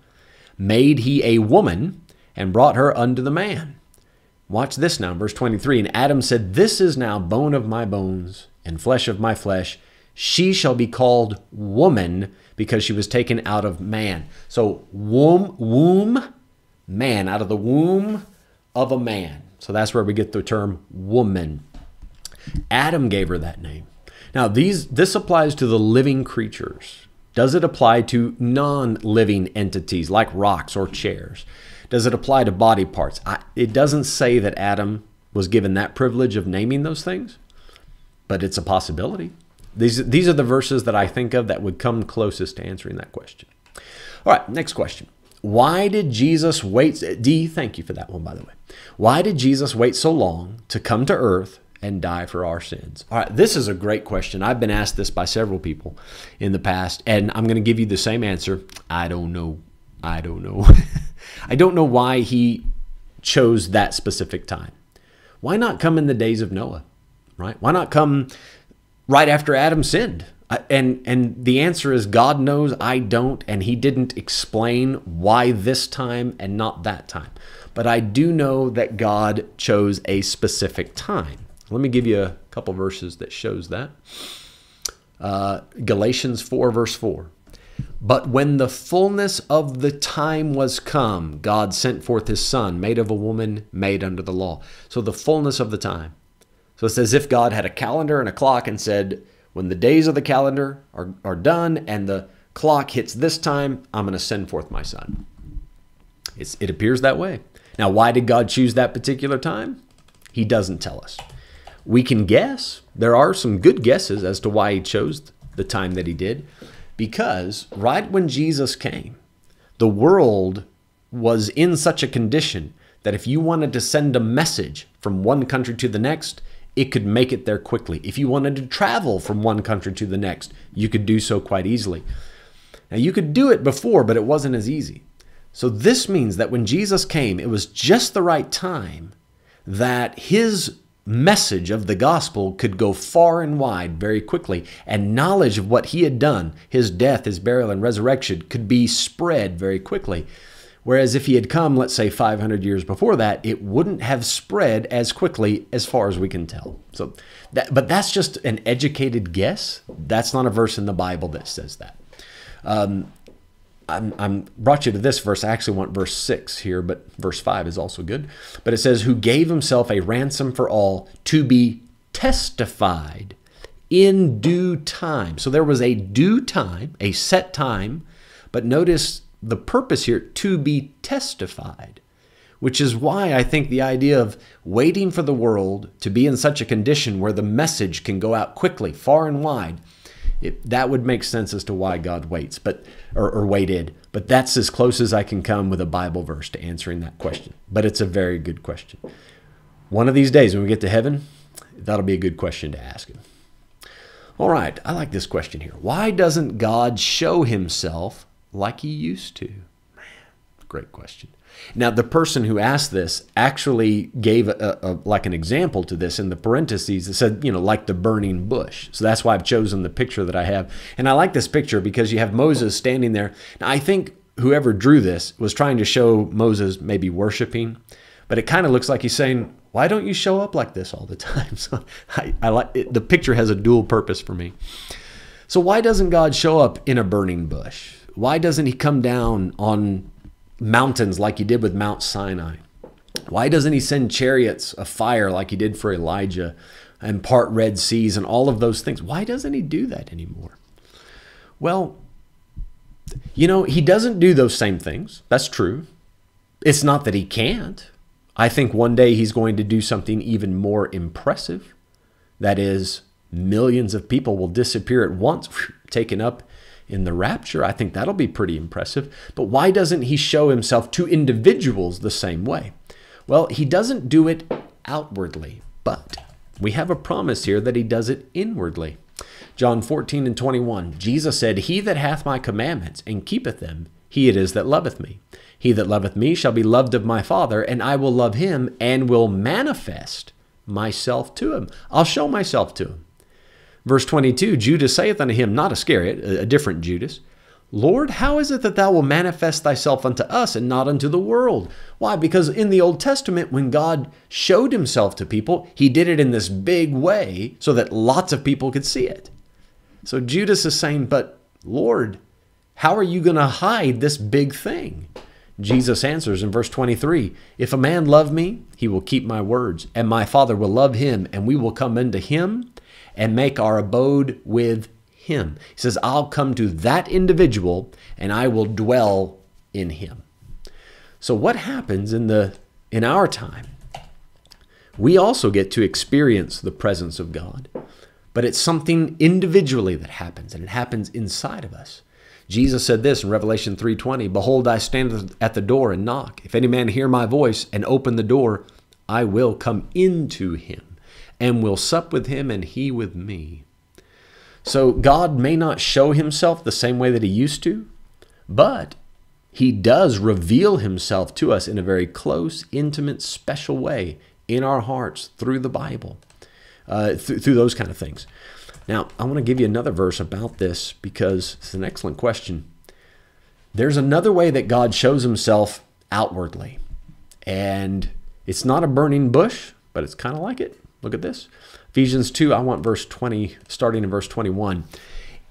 made he a woman and brought her unto the man. Watch this now, verse 23. And Adam said, This is now bone of my bones and flesh of my flesh. She shall be called woman because she was taken out of man. So womb, womb, man, out of the womb of a man. So that's where we get the term woman. Adam gave her that name. Now these this applies to the living creatures. Does it apply to non-living entities like rocks or chairs? Does it apply to body parts? I, it doesn't say that Adam was given that privilege of naming those things, but it's a possibility. These, these are the verses that I think of that would come closest to answering that question. All right, next question. Why did Jesus wait? D, thank you for that one, by the way. Why did Jesus wait so long to come to earth and die for our sins? All right, this is a great question. I've been asked this by several people in the past, and I'm going to give you the same answer. I don't know. I don't know. I don't know why he chose that specific time. Why not come in the days of Noah? Right? Why not come right after Adam sinned. And and the answer is God knows I don't and he didn't explain why this time and not that time. But I do know that God chose a specific time. Let me give you a couple verses that shows that. Uh, Galatians 4, verse 4. But when the fullness of the time was come, God sent forth his Son, made of a woman, made under the law. So the fullness of the time. So it's as if God had a calendar and a clock and said, when the days of the calendar are, are done and the clock hits this time, I'm going to send forth my Son. It's, it appears that way. Now, why did God choose that particular time? He doesn't tell us. We can guess. There are some good guesses as to why he chose the time that he did. Because right when Jesus came, the world was in such a condition that if you wanted to send a message from one country to the next, it could make it there quickly. If you wanted to travel from one country to the next, you could do so quite easily. Now, you could do it before, but it wasn't as easy. So, this means that when Jesus came, it was just the right time that his message of the gospel could go far and wide very quickly, and knowledge of what he had done, his death, his burial, and resurrection, could be spread very quickly. Whereas if he had come, let's say 500 years before that, it wouldn't have spread as quickly as far as we can tell. So, that, but that's just an educated guess. That's not a verse in the Bible that says that. Um, I'm, I'm brought you to this verse. I actually want verse six here, but verse five is also good. But it says, "Who gave himself a ransom for all to be testified in due time." So there was a due time, a set time, but notice the purpose here to be testified, which is why I think the idea of waiting for the world to be in such a condition where the message can go out quickly, far and wide it, that would make sense as to why God waits, but or, or waited. But that's as close as I can come with a Bible verse to answering that question. But it's a very good question. One of these days when we get to heaven, that'll be a good question to ask him. All right, I like this question here. Why doesn't God show himself like he used to? Man, great question. Now, the person who asked this actually gave a, a, like an example to this in the parentheses. It said, you know, like the burning bush. So that's why I've chosen the picture that I have. And I like this picture because you have Moses standing there. Now, I think whoever drew this was trying to show Moses maybe worshiping, but it kind of looks like he's saying, why don't you show up like this all the time? So I, I like it, the picture has a dual purpose for me. So why doesn't God show up in a burning bush? Why doesn't he come down on mountains like he did with Mount Sinai? Why doesn't he send chariots of fire like he did for Elijah and part Red Seas and all of those things? Why doesn't he do that anymore? Well, you know, he doesn't do those same things. That's true. It's not that he can't. I think one day he's going to do something even more impressive. That is, millions of people will disappear at once, taken up in the rapture. I think that'll be pretty impressive. But why doesn't he show himself to individuals the same way? Well, he doesn't do it outwardly, but we have a promise here that he does it inwardly. John 14 and 21, Jesus said, He that hath my commandments and keepeth them, he it is that loveth me. He that loveth me shall be loved of my Father, and I will love him and will manifest myself to him. I'll show myself to him. Verse 22 Judas saith unto him, not Iscariot, a different Judas, Lord, how is it that thou wilt manifest thyself unto us and not unto the world? Why? Because in the Old Testament, when God showed himself to people, he did it in this big way so that lots of people could see it. So Judas is saying, But Lord, how are you going to hide this big thing? Jesus answers in verse 23 If a man love me, he will keep my words, and my Father will love him, and we will come unto him and make our abode with him. He says, I'll come to that individual and I will dwell in him. So what happens in the in our time? We also get to experience the presence of God, but it's something individually that happens and it happens inside of us. Jesus said this in Revelation 3:20, "Behold, I stand at the door and knock. If any man hear my voice and open the door, I will come into him and will sup with him and he with me. So God may not show himself the same way that he used to, but he does reveal himself to us in a very close, intimate, special way in our hearts through the Bible, uh, th- through those kind of things. Now, I want to give you another verse about this because it's an excellent question. There's another way that God shows himself outwardly, and it's not a burning bush, but it's kind of like it. Look at this. Ephesians 2, I want verse 20, starting in verse 21.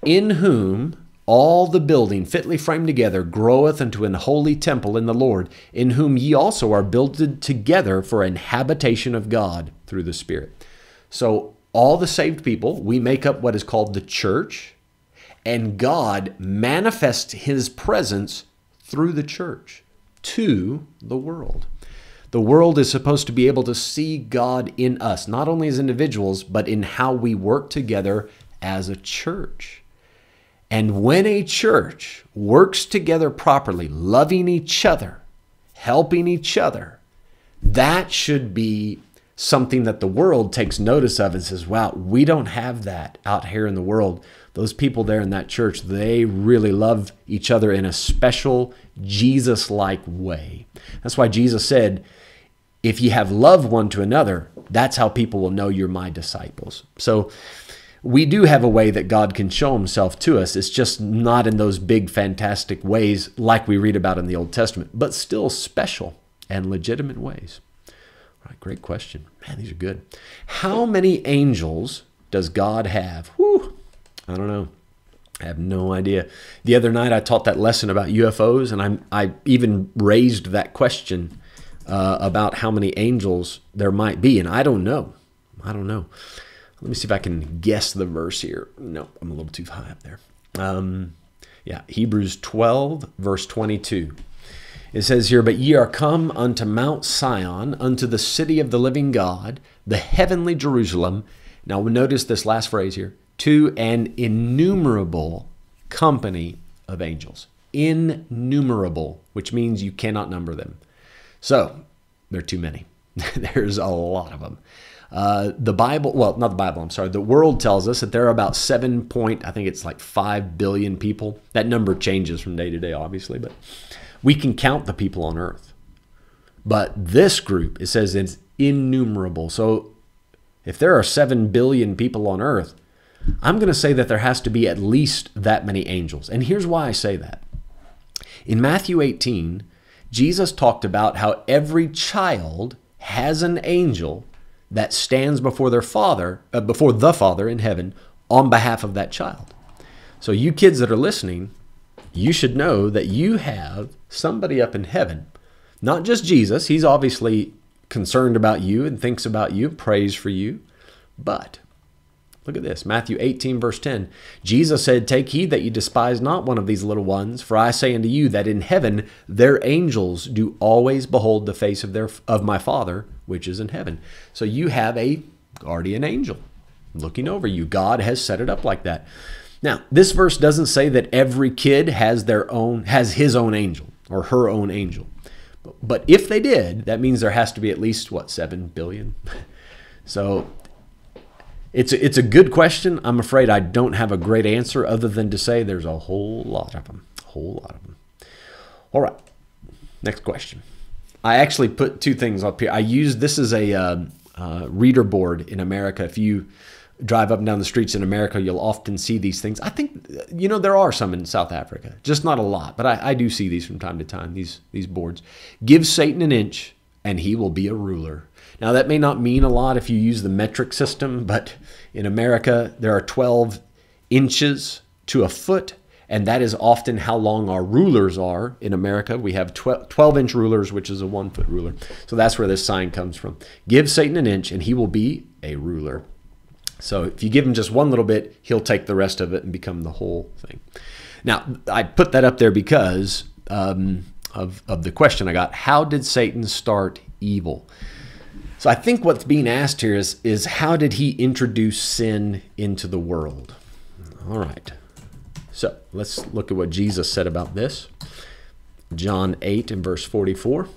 In whom all the building fitly framed together groweth into an holy temple in the Lord, in whom ye also are builded together for an habitation of God through the Spirit. So, all the saved people, we make up what is called the church, and God manifests his presence through the church to the world. The world is supposed to be able to see God in us, not only as individuals, but in how we work together as a church. And when a church works together properly, loving each other, helping each other, that should be something that the world takes notice of and says, wow, we don't have that out here in the world. Those people there in that church, they really love each other in a special Jesus like way. That's why Jesus said, if you have love one to another, that's how people will know you're my disciples. So we do have a way that God can show himself to us. It's just not in those big, fantastic ways like we read about in the Old Testament, but still special and legitimate ways. All right, great question. Man, these are good. How many angels does God have? Whew, I don't know. I have no idea. The other night I taught that lesson about UFOs, and I, I even raised that question uh, about how many angels there might be, and I don't know. I don't know. Let me see if I can guess the verse here. No, I'm a little too high up there. Um, yeah, Hebrews 12, verse 22. It says here, But ye are come unto Mount Sion, unto the city of the living God, the heavenly Jerusalem. Now, notice this last phrase here to an innumerable company of angels. Innumerable, which means you cannot number them. So, there are too many. There's a lot of them. Uh, the Bible, well, not the Bible, I'm sorry, the world tells us that there are about seven point, I think it's like five billion people. That number changes from day to day, obviously, but we can count the people on earth. But this group, it says it's innumerable. So if there are seven billion people on earth, I'm going to say that there has to be at least that many angels. And here's why I say that. In Matthew 18, Jesus talked about how every child has an angel that stands before their father, uh, before the Father in heaven on behalf of that child. So, you kids that are listening, you should know that you have somebody up in heaven, not just Jesus. He's obviously concerned about you and thinks about you, prays for you, but Look at this Matthew 18, verse 10. Jesus said, Take heed that you despise not one of these little ones, for I say unto you that in heaven their angels do always behold the face of, their, of my Father which is in heaven. So you have a guardian angel looking over you. God has set it up like that. Now, this verse doesn't say that every kid has their own has his own angel or her own angel. But if they did, that means there has to be at least what 7 billion. So it's a, it's a good question. I'm afraid I don't have a great answer other than to say there's a whole lot of them. Whole lot of them. All right. Next question. I actually put two things up here. I use this as a uh, uh, reader board in America. If you drive up and down the streets in America, you'll often see these things. I think you know there are some in South Africa, just not a lot, but I, I do see these from time to time. These these boards. Give Satan an inch, and he will be a ruler. Now, that may not mean a lot if you use the metric system, but in America, there are 12 inches to a foot, and that is often how long our rulers are in America. We have 12 inch rulers, which is a one foot ruler. So that's where this sign comes from. Give Satan an inch, and he will be a ruler. So if you give him just one little bit, he'll take the rest of it and become the whole thing. Now, I put that up there because um, of, of the question I got How did Satan start evil? So I think what's being asked here is, is how did he introduce sin into the world? All right. So let's look at what Jesus said about this. John 8 and verse 44.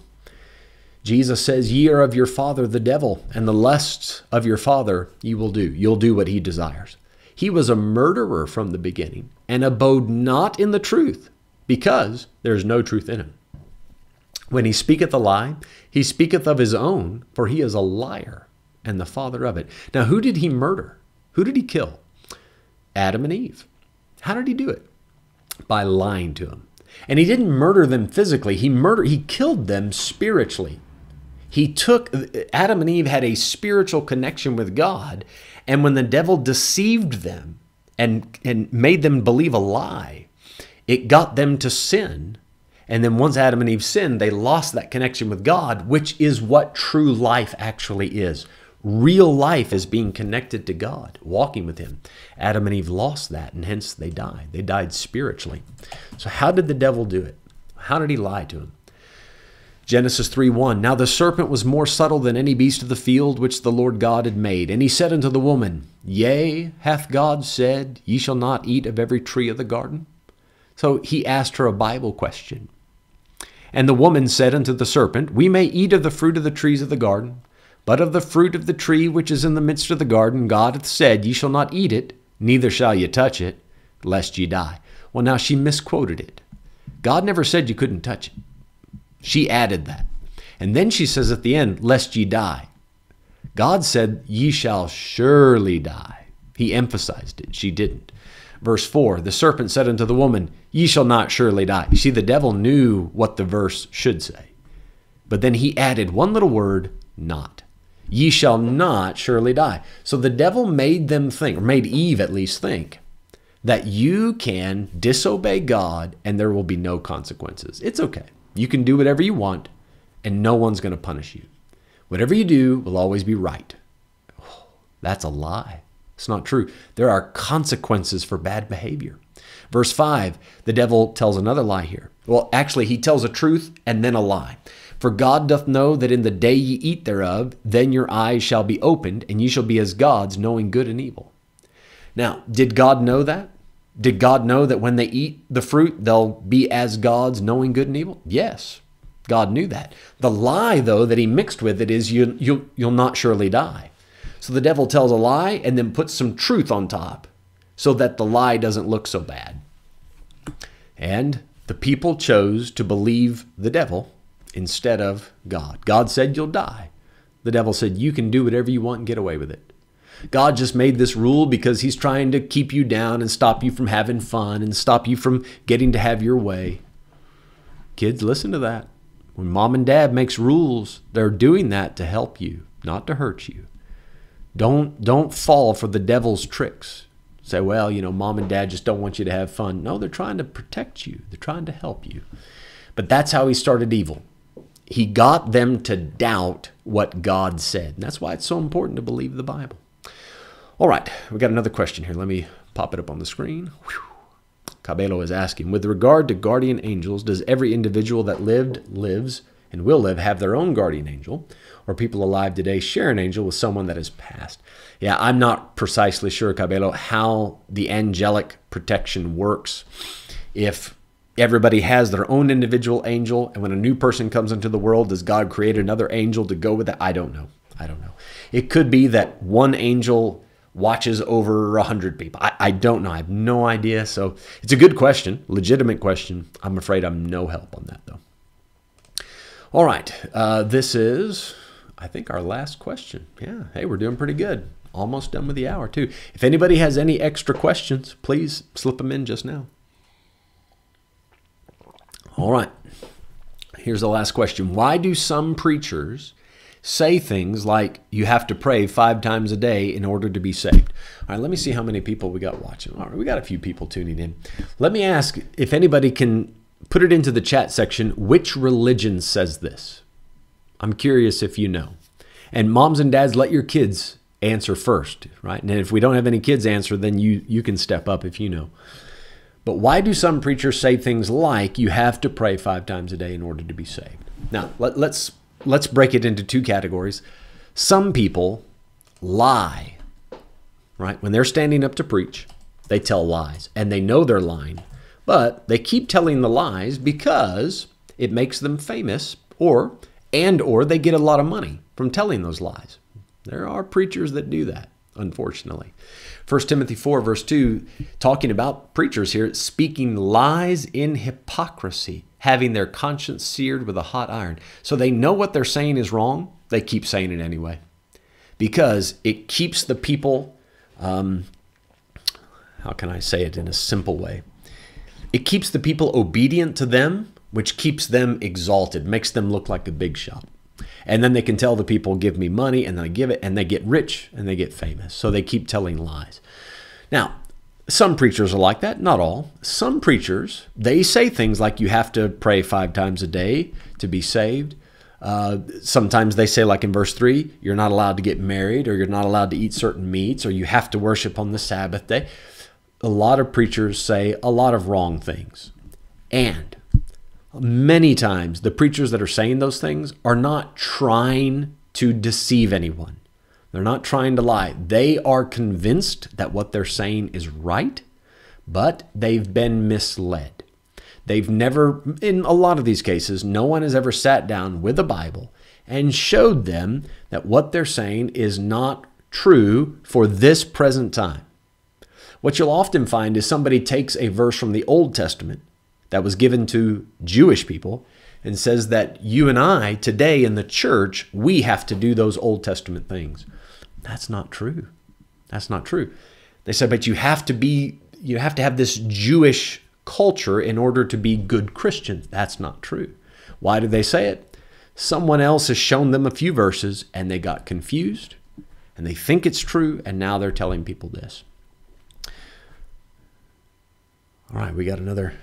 Jesus says, Ye are of your father the devil, and the lusts of your father you will do. You'll do what he desires. He was a murderer from the beginning, and abode not in the truth, because there is no truth in him. When he speaketh a lie, he speaketh of his own, for he is a liar and the father of it. Now, who did he murder? Who did he kill? Adam and Eve. How did he do it? By lying to them. And he didn't murder them physically. He murdered he killed them spiritually. He took, Adam and Eve had a spiritual connection with God. And when the devil deceived them and, and made them believe a lie, it got them to sin. And then once Adam and Eve sinned, they lost that connection with God, which is what true life actually is. Real life is being connected to God, walking with Him. Adam and Eve lost that, and hence they died. They died spiritually. So, how did the devil do it? How did he lie to him? Genesis 3 1 Now the serpent was more subtle than any beast of the field which the Lord God had made. And he said unto the woman, Yea, hath God said, Ye shall not eat of every tree of the garden? So he asked her a Bible question. And the woman said unto the serpent, We may eat of the fruit of the trees of the garden. But of the fruit of the tree which is in the midst of the garden, God hath said, Ye shall not eat it, neither shall ye touch it, lest ye die. Well, now she misquoted it. God never said you couldn't touch it. She added that. And then she says at the end, Lest ye die. God said, Ye shall surely die. He emphasized it. She didn't. Verse 4 The serpent said unto the woman, Ye shall not surely die. You see, the devil knew what the verse should say. But then he added one little word, not. Ye shall not surely die. So the devil made them think, or made Eve at least think, that you can disobey God and there will be no consequences. It's okay. You can do whatever you want and no one's going to punish you. Whatever you do will always be right. Oh, that's a lie. It's not true. There are consequences for bad behavior. Verse 5, the devil tells another lie here. Well, actually, he tells a truth and then a lie. For God doth know that in the day ye eat thereof, then your eyes shall be opened, and ye shall be as gods, knowing good and evil. Now, did God know that? Did God know that when they eat the fruit, they'll be as gods, knowing good and evil? Yes, God knew that. The lie, though, that he mixed with it is you, you, you'll not surely die. So the devil tells a lie and then puts some truth on top so that the lie doesn't look so bad. And the people chose to believe the devil instead of God. God said you'll die. The devil said you can do whatever you want and get away with it. God just made this rule because he's trying to keep you down and stop you from having fun and stop you from getting to have your way. Kids, listen to that. When mom and dad makes rules, they're doing that to help you, not to hurt you. Don't don't fall for the devil's tricks. Say, well, you know, mom and dad just don't want you to have fun. No, they're trying to protect you. They're trying to help you. But that's how he started evil he got them to doubt what God said. And that's why it's so important to believe the Bible. All right, we got another question here. Let me pop it up on the screen. Whew. Cabello is asking, with regard to guardian angels, does every individual that lived, lives, and will live have their own guardian angel? Or people alive today share an angel with someone that has passed? Yeah, I'm not precisely sure, Cabello, how the angelic protection works. If everybody has their own individual angel and when a new person comes into the world does god create another angel to go with it? I don't know. I don't know. It could be that one angel watches over a hundred people. I, I don't know. I have no idea. So it's a good question legitimate question. I'm afraid i'm no help on that though. All right. Uh, this is i think our last question yeah hey we're doing pretty good almost done with the hour too if anybody has any extra questions please slip them in just now all right. Here's the last question Why do some preachers say things like you have to pray five times a day in order to be saved? All right, let me see how many people we got watching. All right, we got a few people tuning in. Let me ask if anybody can put it into the chat section which religion says this. I'm curious if you know. And moms and dads, let your kids answer first, right? And if we don't have any kids answer, then you you can step up if you know. But why do some preachers say things like you have to pray five times a day in order to be saved? Now, let, let's let's break it into two categories. Some people lie, right? When they're standing up to preach, they tell lies and they know they're lying, but they keep telling the lies because it makes them famous or and or they get a lot of money from telling those lies. There are preachers that do that, unfortunately. 1 Timothy 4, verse 2, talking about preachers here, speaking lies in hypocrisy, having their conscience seared with a hot iron. So they know what they're saying is wrong, they keep saying it anyway. Because it keeps the people, um, how can I say it in a simple way? It keeps the people obedient to them, which keeps them exalted, makes them look like a big shot. And then they can tell the people, give me money, and they give it, and they get rich and they get famous. So they keep telling lies. Now, some preachers are like that, not all. Some preachers, they say things like you have to pray five times a day to be saved. Uh, sometimes they say, like in verse 3, you're not allowed to get married, or you're not allowed to eat certain meats, or you have to worship on the Sabbath day. A lot of preachers say a lot of wrong things. And many times, the preachers that are saying those things are not trying to deceive anyone. They're not trying to lie. They are convinced that what they're saying is right, but they've been misled. They've never, in a lot of these cases, no one has ever sat down with a Bible and showed them that what they're saying is not true for this present time. What you'll often find is somebody takes a verse from the Old Testament that was given to Jewish people and says that you and I today in the church, we have to do those Old Testament things. That's not true. That's not true. They said, but you have to be, you have to have this Jewish culture in order to be good Christians. That's not true. Why did they say it? Someone else has shown them a few verses and they got confused and they think it's true and now they're telling people this. All right, we got another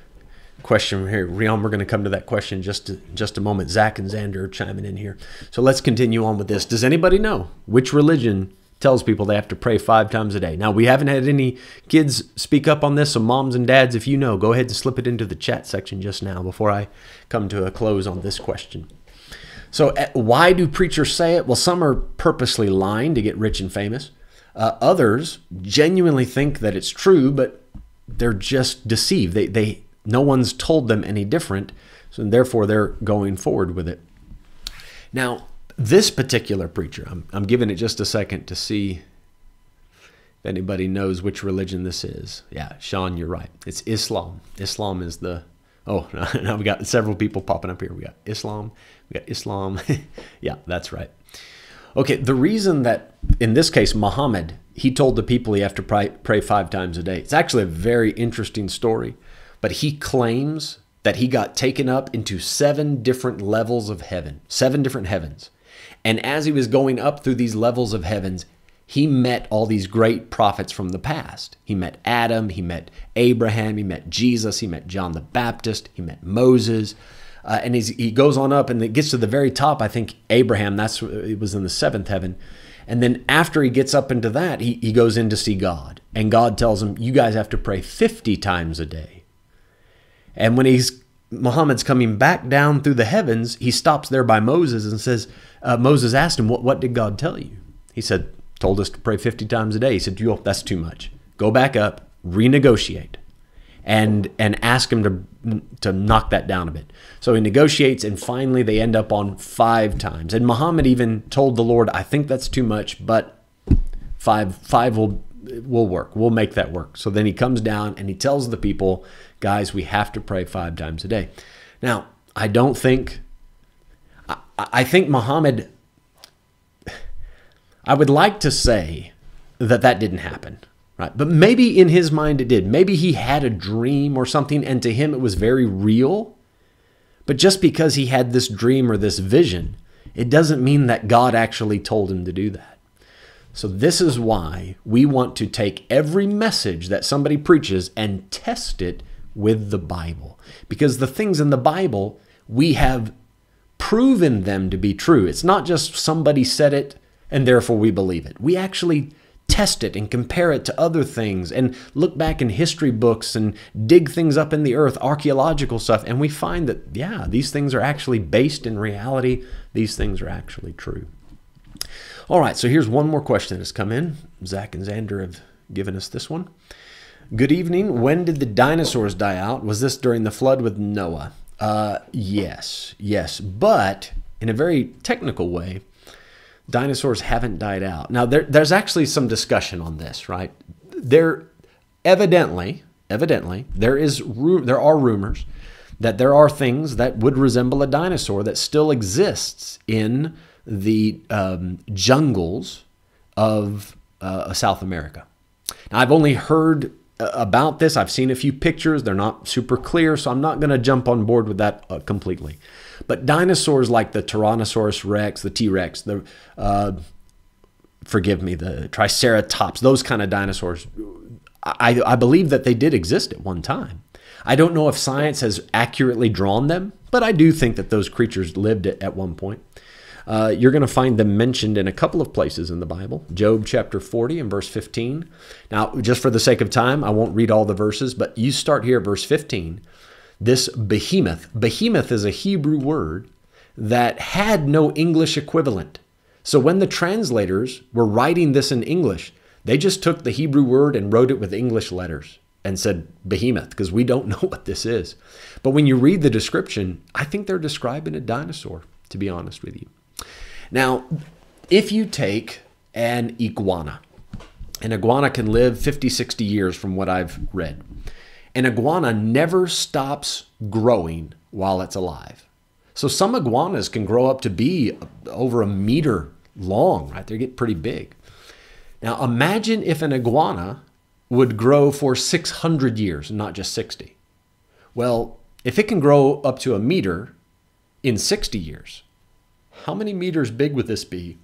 question here. Rion, we're going to come to that question just just a moment. Zach and Xander are chiming in here. So let's continue on with this. Does anybody know which religion tells people they have to pray five times a day. Now, we haven't had any kids speak up on this, so moms and dads, if you know, go ahead and slip it into the chat section just now before I come to a close on this question. So, eh, why do preachers say it? Well, some are purposely lying to get rich and famous. Uh, others genuinely think that it's true, but they're just deceived. They, they, no one's told them any different, so therefore they're going forward with it. Now, this particular preacher, I'm, I'm giving it just a second to see if anybody knows which religion this is. Yeah, Sean, you're right. It's Islam. Islam is the. Oh, now we got several people popping up here. We got Islam. We got Islam. yeah, that's right. Okay, the reason that in this case, Muhammad, he told the people he have to pray, pray five times a day. It's actually a very interesting story, but he claims that he got taken up into seven different levels of heaven, seven different heavens. And as he was going up through these levels of heavens, he met all these great prophets from the past. He met Adam, he met Abraham, he met Jesus, he met John the Baptist, he met Moses. Uh, and he goes on up and it gets to the very top. I think Abraham, that's it was in the seventh heaven. And then after he gets up into that, he, he goes in to see God. And God tells him, You guys have to pray 50 times a day. And when he's Muhammad's coming back down through the heavens, he stops there by Moses and says, uh, Moses asked him, what, what did God tell you? He said, told us to pray 50 times a day. He said, that's too much. Go back up, renegotiate, and, and ask him to, to knock that down a bit. So he negotiates, and finally they end up on five times. And Muhammad even told the Lord, I think that's too much, but five, five will, will work. We'll make that work. So then he comes down and he tells the people, guys, we have to pray five times a day. Now, I don't think I think Muhammad, I would like to say that that didn't happen, right? But maybe in his mind it did. Maybe he had a dream or something, and to him it was very real. But just because he had this dream or this vision, it doesn't mean that God actually told him to do that. So, this is why we want to take every message that somebody preaches and test it with the Bible. Because the things in the Bible, we have proven them to be true. It's not just somebody said it and therefore we believe it. We actually test it and compare it to other things and look back in history books and dig things up in the earth, archaeological stuff, and we find that, yeah, these things are actually based in reality. These things are actually true. All right, so here's one more question that's come in. Zach and Xander have given us this one. Good evening. When did the dinosaurs die out? Was this during the flood with Noah? Uh, yes, yes. But in a very technical way, dinosaurs haven't died out. Now, there, there's actually some discussion on this, right? There, evidently, evidently, there is there are rumors that there are things that would resemble a dinosaur that still exists in the um, jungles of uh, South America. Now, I've only heard about this. I've seen a few pictures. They're not super clear, so I'm not going to jump on board with that uh, completely. But dinosaurs like the Tyrannosaurus rex, the T Rex, the uh, forgive me, the Triceratops, those kind of dinosaurs, I, I believe that they did exist at one time. I don't know if science has accurately drawn them, but I do think that those creatures lived at, at one point. Uh, you're going to find them mentioned in a couple of places in the Bible. Job chapter 40 and verse 15. Now, just for the sake of time, I won't read all the verses, but you start here at verse 15. This behemoth, behemoth is a Hebrew word that had no English equivalent. So when the translators were writing this in English, they just took the Hebrew word and wrote it with English letters and said behemoth because we don't know what this is. But when you read the description, I think they're describing a dinosaur, to be honest with you. Now, if you take an iguana, an iguana can live 50, 60 years from what I've read. An iguana never stops growing while it's alive. So some iguanas can grow up to be over a meter long, right? They get pretty big. Now imagine if an iguana would grow for 600 years, not just 60. Well, if it can grow up to a meter in 60 years, how many meters big would this be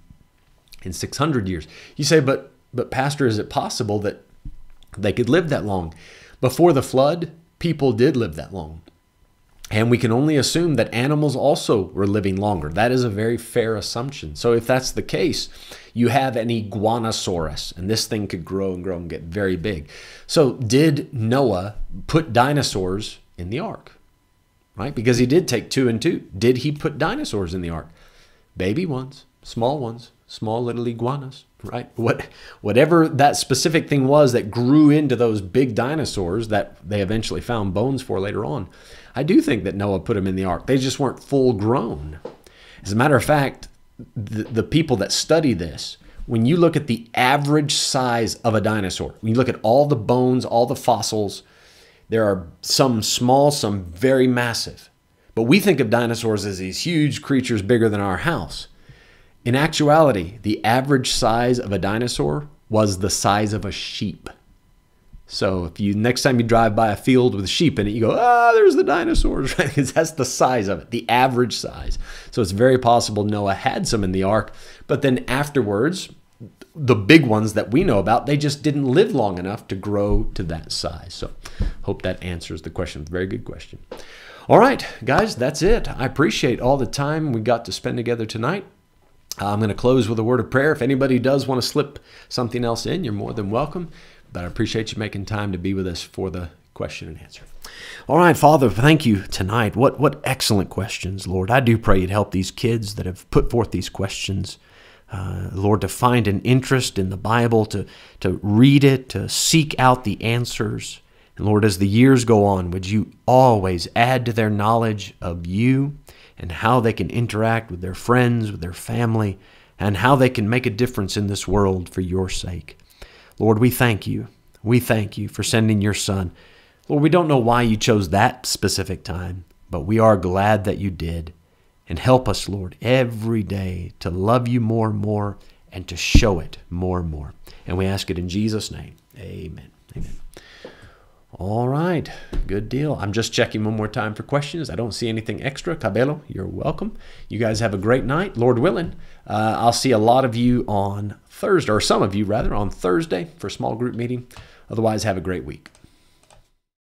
in 600 years? You say, but, but Pastor, is it possible that they could live that long? Before the flood, people did live that long. And we can only assume that animals also were living longer. That is a very fair assumption. So, if that's the case, you have an iguanosaurus, and this thing could grow and grow and get very big. So, did Noah put dinosaurs in the ark? Right? Because he did take two and two. Did he put dinosaurs in the ark? Baby ones, small ones, small little iguanas, right? What, whatever that specific thing was that grew into those big dinosaurs that they eventually found bones for later on. I do think that Noah put them in the ark. They just weren't full grown. As a matter of fact, the, the people that study this, when you look at the average size of a dinosaur, when you look at all the bones, all the fossils, there are some small, some very massive. But we think of dinosaurs as these huge creatures bigger than our house. In actuality, the average size of a dinosaur was the size of a sheep. So if you next time you drive by a field with sheep in it, you go, ah, there's the dinosaurs, right? Because that's the size of it, the average size. So it's very possible Noah had some in the ark, but then afterwards, the big ones that we know about, they just didn't live long enough to grow to that size. So hope that answers the question. Very good question. All right, guys, that's it. I appreciate all the time we got to spend together tonight. I'm going to close with a word of prayer. If anybody does want to slip something else in, you're more than welcome. But I appreciate you making time to be with us for the question and answer. All right, Father, thank you tonight. What what excellent questions, Lord. I do pray you'd help these kids that have put forth these questions. Uh, Lord, to find an interest in the Bible, to, to read it, to seek out the answers. Lord, as the years go on, would you always add to their knowledge of you and how they can interact with their friends, with their family, and how they can make a difference in this world for your sake. Lord, we thank you. We thank you for sending your Son. Lord, we don't know why you chose that specific time, but we are glad that you did. And help us, Lord, every day to love you more and more and to show it more and more. And we ask it in Jesus' name. Amen. Amen. All right, good deal. I'm just checking one more time for questions. I don't see anything extra. Cabello, you're welcome. You guys have a great night, Lord willing. Uh, I'll see a lot of you on Thursday, or some of you rather, on Thursday for small group meeting. Otherwise, have a great week.